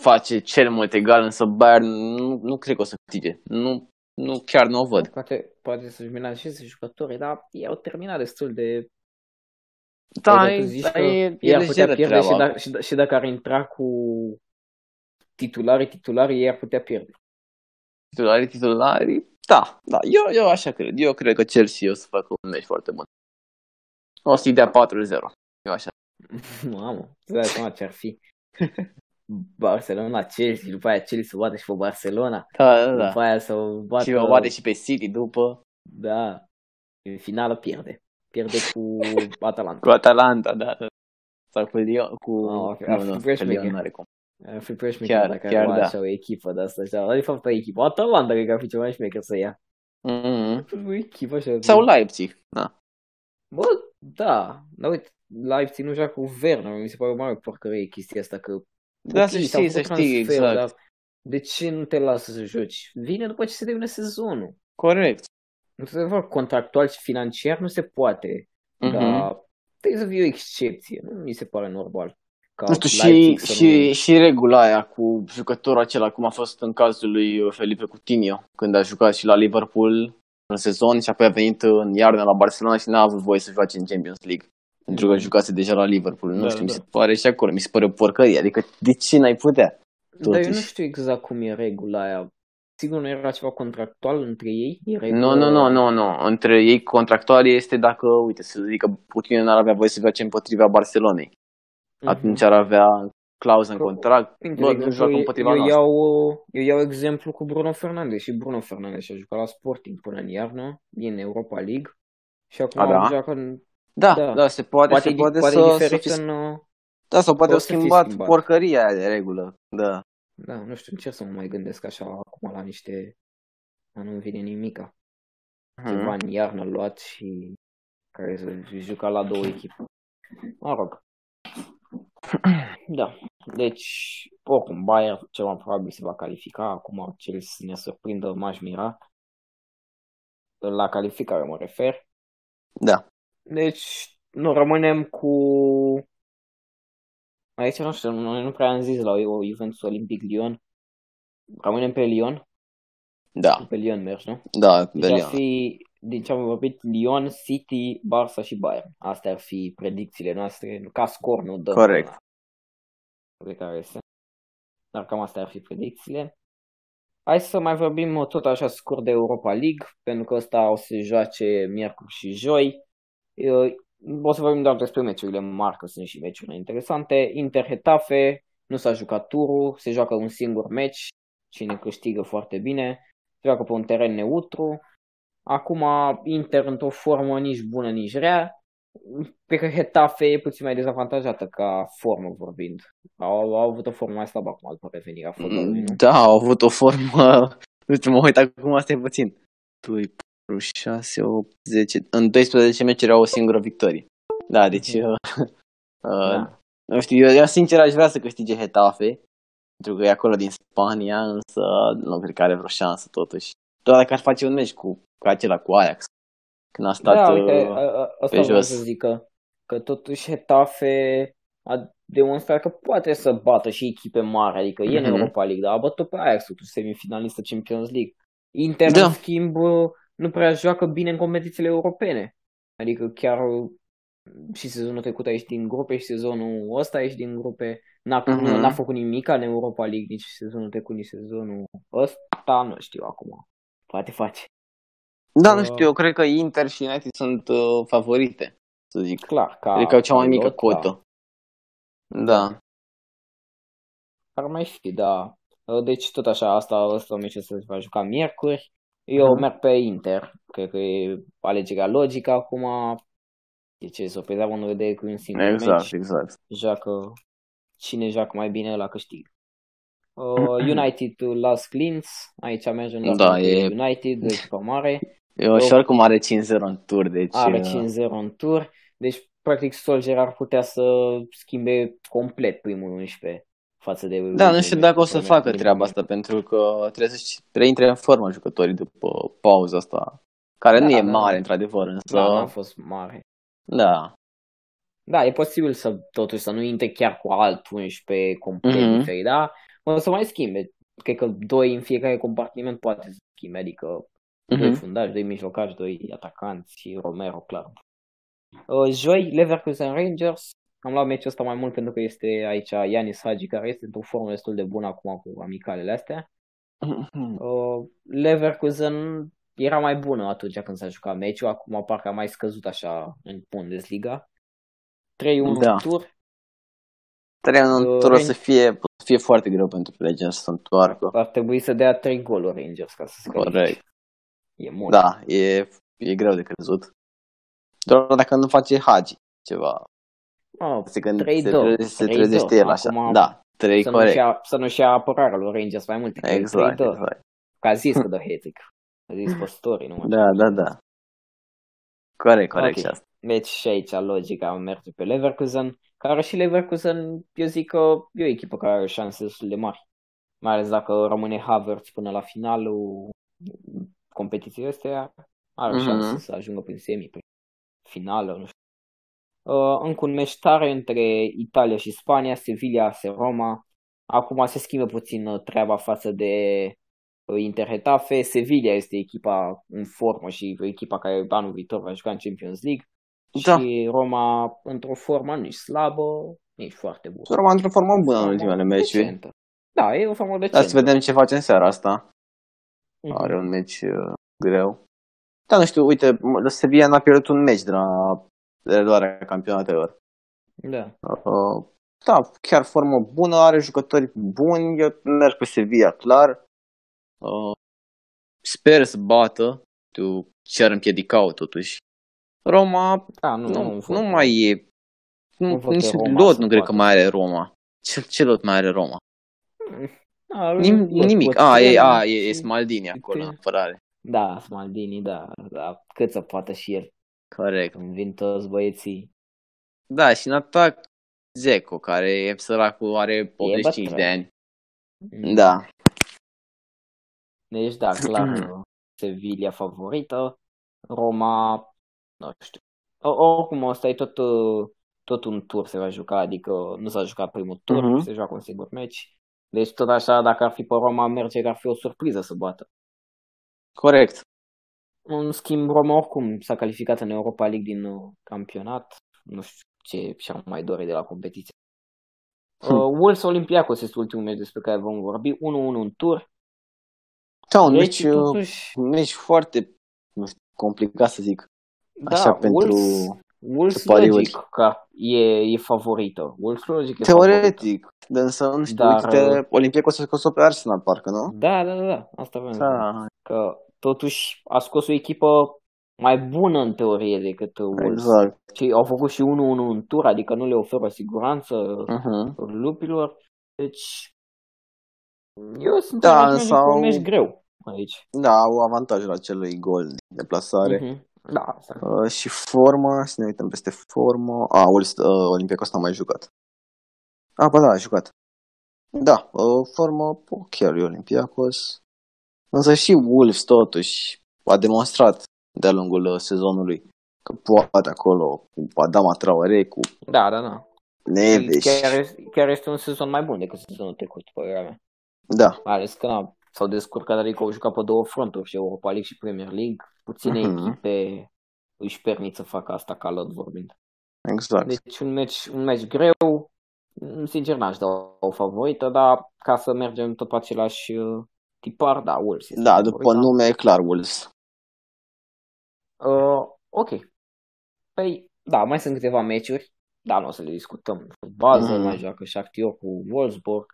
face cel mult egal, însă Bayern nu, nu cred că o să câștige. Nu, nu, chiar nu o văd. Poate, poate să-și menajeze jucătorii, dar ei au terminat destul de... Da, Adică e, tu zici da, că e, ei e ar putea lejeră pierde și, treaba. dacă, și, da- și dacă ar intra cu titularii, titularii, ei ar putea pierde. Titularii, titularii, da, da, eu, eu așa cred. Eu cred că Chelsea o să facă un meci foarte bun. O să-i dea 4-0. Eu așa. Mamă, îți dai seama ce ar fi. Barcelona, Chelsea, după aia Chelsea să bate și pe Barcelona, Da, da, după aia să bată... Și o bate și pe City după, Da, în finală pierde. Pierde cu Atalanta. cu Atalanta, da. da. Sau cu Lyon, cu... Ah, ok. nu, Ar fi nu, prea că Lyon șmecher. n-are cum. Ar fi prea șmecher Chiar- dacă chiar ar da. așa o echipă de asta. Așa. De fapt, o echipă. Atalanta cred că ar fi ceva mai șmecher să ia. Mm-hmm. O echipă așa. Sau Leipzig, da. Bă, da. Dar uite, Leipzig nu joacă cu Werner. Mi se pare o mare porcărie chestia asta că... Da, ok, să s-au știi, să făcut știi, transferuri, exact. Dar de ce nu te lasă să joci? Vine după ce se termină sezonul. Corect. Într-adevăr, contractual și financiar nu se poate. Mhm. Dar trebuie să fie o excepție. Nu mi se pare normal. Ca Nu știu, și, Leipzig să și, nu- și regula aia cu jucătorul acela, cum a fost în cazul lui Felipe Coutinho, când a jucat și la Liverpool în sezon și apoi a venit în iarnă la Barcelona și n-a avut voie să joace în Champions League. Pentru că Mhm. jucase deja la Liverpool. Nu Da, știu, mi da. se pare și acolo, mi se pare o porcărie. Adică de ce n-ai putea? Dar eu nu Totuși. știu exact cum e regula aia. sigur nu era ceva contractual între ei? Era Nu, nu, nu, nu, nu. Între ei contractual este dacă, uite, să zic că Putin n-ar avea voie să joace împotriva Barcelonei. Mhm. Atunci ar avea clauză în Că- contract. Uite, Bă, de nu exemplu, joacă eu, împotriva eu, noastră. iau, eu iau exemplu cu Bruno Fernandes și Bruno Fernandes și-a jucat la Sporting până în iarnă, din Europa League și acum A, da? joacă în... Da, da. da, se poate, Poate, se e- poate, poate să, e să diferit fi, în... uh, Da, sau poate au poate să fie schimbat, schimbat. porcăria aia de regulă. Da. Da, nu știu, încerc să mă mai gândesc așa acum la niște... Dar nu-mi vine nimica. Ceva Mhm. în iarnă luat și care să juca la două echipe. Mă rog. Da. Deci, oricum, Bayern cel mai probabil se va califica. Acum, cel să ne surprindă, m-aș mira. La calificare mă refer. Da. Deci, nu rămânem cu... Aici nu știu, noi nu prea am zis la o Juventus Olympic Lyon. Rămânem pe Lyon. Da, Pe Lyon mergi, nu? da, de Deci ar Lyon. fi, din ce am vorbit, Lyon, City, Barça și Bayern. Astea ar fi predicțiile noastre. Ca scor nu dăm. Corect. Pe care este. Dar cam astea ar fi predicțiile. Hai să mai vorbim uh, tot așa scurt de Europa League, pentru că ăsta o să se joace miercuri și joi. Uh, O să vorbim doar despre meciurile mari, că sunt și meciuri interesante. Inter Hetafe, nu s-a jucat turul, se joacă un singur meci, cine câștigă foarte bine, se joacă pe un teren neutru. Acum Inter într-o formă nici bună, nici rea. Pe că Hetafe e puțin mai dezavantajată ca formă vorbind. Au, au avut o formă mai slabă acum după revenirea fotbalului, nu? Da, au avut o formă... Nu știu, mă uit acum, asta e puțin. 2, 4, 6, 8, 10... În 12 meciuri au o singură victorie. Da, deci... Mhm. Uh, uh, Da. Nu știu, eu, eu sincer aș vrea să câștige Hetafe, pentru că e acolo din Spania, însă nu cred că are vreo șansă totuși. Doar dacă ar face un meci cu, cu acela cu Ajax, când a stat Da, uh, uite, a- a- asta pe vreau jos. să zic că, că totuși Hetafe a demonstrat că poate să bată și echipe mari, adică e în Mhm. Europa League, dar a bătut pe Ajax, totuși semifinalistă Champions League. Inter, Da. în schimb, nu prea joacă bine în competițiile europene. Adică chiar și sezonul trecut a ieșit din grupe și sezonul ăsta a ieșit din grupe. N-a, Mhm. nu, n-a făcut nimic în Europa League, nici sezonul trecut, nici sezonul ăsta, nu știu acum. Poate face. Da, nu Uh, știu, eu cred că Inter și United sunt uh, favorite, să zic. Clar, ca Adică au cea mai mică lot, da. cotă. Da. Ar mai fi, da. Deci tot așa, asta, asta meciul se va juca miercuri. Eu Mhm. merg pe Inter. Cred că e alegerea logică acum. De ce surpriză având în vedere că e un singur Exact, meci. exact. Joacă cine joacă mai bine la câștig. Uh, United Las Clintz, aici mergem doar Da, pentru e- United, o echipă mare. Eu și oricum are 5-0 în tur, deci... Are uh, 5-0 în tur. Deci, practic, Solskjaer ar putea să schimbe complet primul 11 față de... Da, nu știu dacă o să din- facă din- treaba asta, pentru că trebuie să-și reintre în formă jucătorii după pauza asta, care nu Da, e da, mare, da. într-adevăr, însă... Da, n-a fost mare. Da. Da, e posibil să totuși să nu intre chiar cu alt 11 complet Mhm. diferit, da? O să mai schimbe. Cred că doi în fiecare compartiment poate să schimbe, adică doi Mhm. fundași, doi mijlocași, doi atacanți și Romero, clar. Uh, Joi, Leverkusen Rangers. Am luat meciul ăsta mai mult pentru că este aici Ianis Hagi, care este într-o formă destul de bună acum cu amicalele astea. Uh, Leverkusen era mai bună atunci când s-a jucat meciul, acum parcă a mai scăzut așa în Bundesliga. 3-1 Da. în tur. Trebuie în Uh, tur o Ran- să fie, o să fie foarte greu pentru Rangers să întoarcă. Ar trebui să dea 3 goluri Rangers ca să se Corect. califice. E mult. Da, e, e greu de crezut. Doar dacă nu face Hagi ceva. Oh, Se, gând, 3-2, se, treze, se 3-2. trezește el așa. Acum Da, 3 să, nu corect. și să nu-și ia apărarea lui Rangers mai mult. că e Exact, 3-2. exact. Că a zis că dă hat A zis pe story, nu mai Da, da, da. Corect, corect Ok. și asta. Deci și aici logica merge pe Leverkusen, care și Leverkusen, eu zic că e o echipă care are șanse destul de mari. Mai ales dacă rămâne Havertz până la finalul competiției astea, are Mhm. șanse să ajungă prin semi, prin finală, nu știu. Uh, încă un meci tare între Italia și Spania, Sevilla se Roma. Acum se schimbă puțin uh, treaba față de uh, Inter Hetafe. Sevilla este echipa în formă și echipa care anul viitor va juca în Champions League. Da. Și Roma într-o formă nici slabă, nici foarte bună. Roma într-o formă bună în ultimele meciuri. Decentă. Da, e o formă Dar decentă. să vedem ce face în seara asta. Mhm. are un meci uh, greu. Da, nu știu, uite, Sevilla n-a pierdut un meci de la reluarea campionatelor. Da. Uh, da, chiar formă bună, are jucători buni, eu merg pe Sevilla, clar. Uh, sper să bată, tu ce ar împiedicau totuși. Roma Da, nu, nu, nu, nu, văd. mai e, nu, Nu văd nici că Roma lot să nu cred că poată. mai are Roma. Ce, ce lot mai are Roma? Da, Nim, lot nimic. pot A, e, fi a, e, e și- Smaldini acolo în Uite. apărare. Da, Smaldini, da, da, cât să poată și el. Corect. Când vin toți băieții. Da, și în atac Zeco, care e săracul, are 85 de bătrân. ani. Da. Deci, da, clar, Sevilla favorită. Roma, nu știu. O- Oricum, ăsta e tot, uh, tot un tur se va juca, adică nu s-a jucat primul tur, Mhm. se joacă un singur meci. Deci, tot așa, dacă ar fi pe Roma, merge că ar fi o surpriză să bată. Corect. În schimb, Roma oricum s-a calificat în Europa League din uh, campionat. Nu știu ce și-ar mai dori de la competiție. Hm. Uh, Wolves Olympiacos este ultimul meci despre care vom vorbi. 1-1 în tur. Da, un Deci, meci, uh, totuși, un meci foarte, nu știu, complicat să zic. da, Așa pentru... Wolves, Wolves pariuri. logic că e, e favorită. Wolves logic e Teoretic, de însă, nu știu, Dar, uite, Olimpia să scos pe Arsenal, parcă, nu? favorită. Da, da, da, da. Asta vreau să zic. Da, Că totuși a scos o echipă mai bună în teorie decât uh, Wolves. exact. Și au făcut și 1-1 în tur, adică nu le oferă siguranță Uh-huh. lupilor. Deci, eu sincer Da, da, însă sau- un meci greu aici. Da, au avantajul acelui gol de deplasare. Mhm. Da, asta. Uh, și formă, să ne uităm peste formă. A, Wolves, uh, Olympiacos n-a mai jucat. A, ba da, a jucat. Da, uh, formă ok, lui Olympiacos. Însă și Wolves totuși a demonstrat de-a lungul uh, sezonului că poate acolo cu Adama Traore, cu Da, da, da. Neves. Chiar, este- chiar este un sezon mai bun decât sezonul trecut, părerea mea. Da, Mai ales că na, s-au descurcat, adică au jucat pe două fronturi, și Europa League și Premier League. Puține Mhm. echipe își permit să facă asta ca lot vorbind. exact. Deci un meci, un meci greu, sincer n-aș da o favorită, dar ca să mergem tot pe același uh, tipar, da, Wolves este Da, după favorita. nume e clar Wolves. Uh, ok. Păi, da, mai sunt câteva meciuri, dar nu o să le discutăm. Basel Mhm. mai joacă Shakhtar cu Wolfsburg,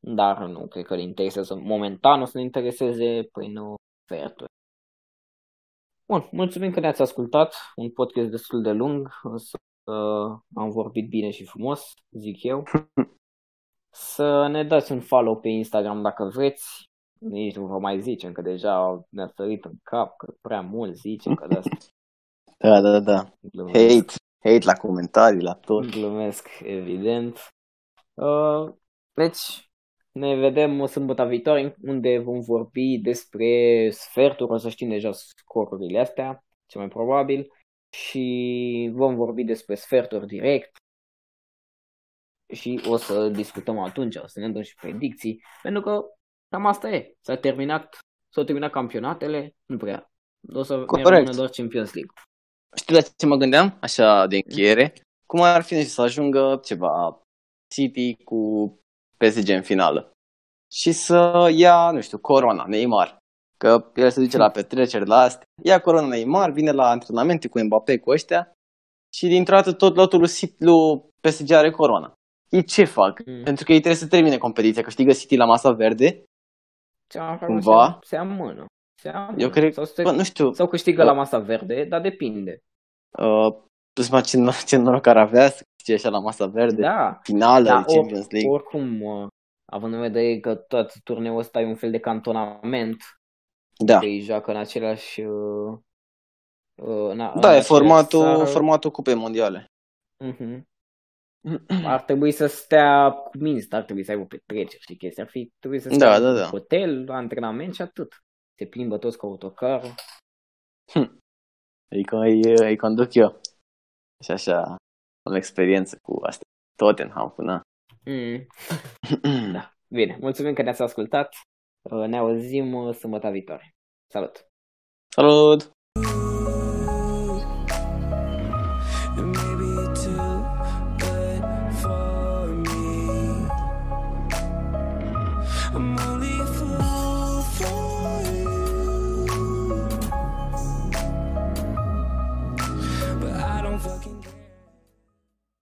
dar nu cred că le interesează. Momentan o să ne intereseze prin uh, sferturi. Bun, mulțumim că ne-ați ascultat. Un podcast destul de lung, însă uh, am vorbit bine și frumos, zic eu. Să ne dați un follow pe Instagram dacă vreți. Nici nu vă mai zicem că deja ne-a sărit în cap, că prea mult zicem că de asta Da, da, da. glumesc. Hate, hate la comentarii, la tot. Glumesc, evident. Uh, deci, ne vedem sâmbătă viitoare, unde vom vorbi despre sferturi, o să știm deja scorurile astea, cel mai probabil, și vom vorbi despre sferturi direct și o să discutăm atunci, o să ne dăm și predicții, pentru că cam asta e. S-a terminat, s-au terminat campionatele, nu prea. O să ne Corect. rămână doar Champions League. Știi la ce mă gândeam, așa de încheiere? Cum ar fi nu știu, să ajungă ceva City cu PSG în finală și să ia, nu știu, Corona, Neymar. Că el se duce la petreceri, la astea. Ia Corona Neymar, vine la antrenamente cu Mbappé, cu ăștia și dintr-o dată tot lotul lui, City, lui PSG are Corona. Ei ce fac? Mm. Pentru că ei trebuie să termine competiția. Câștigă City la masa verde. Ceva Cumva? Se, se amână. Se amână. Eu cred sau, se, Bă, nu știu, sau câștigă la masa verde, dar depinde. uh, îți mă, ce, nor- ce noroc ar avea să câștige așa la masa verde. Da, Finală da de Champions League. oricum, uh, având în vedere că tot turneul ăsta e un fel de cantonament, Da. că îi joacă în același... Uh, uh, în, a- în Da, e aceeași formatul, țară. formatul cupei mondiale. Mhm. Ar trebui să stea cu minți, ar trebui să aibă petreceri și chestii. Ar fi, trebuie să Da, stea da, în da. hotel, la antrenament și atât. Se plimbă toți cu autocarul. Adică îi, îi conduc eu. Și așa, am o experiență cu asta. Tottenham până. Mm. Da. Bine, mulțumim că ne-ați ascultat. Uh, Ne auzim uh, sâmbătă viitoare. Salut! Salut!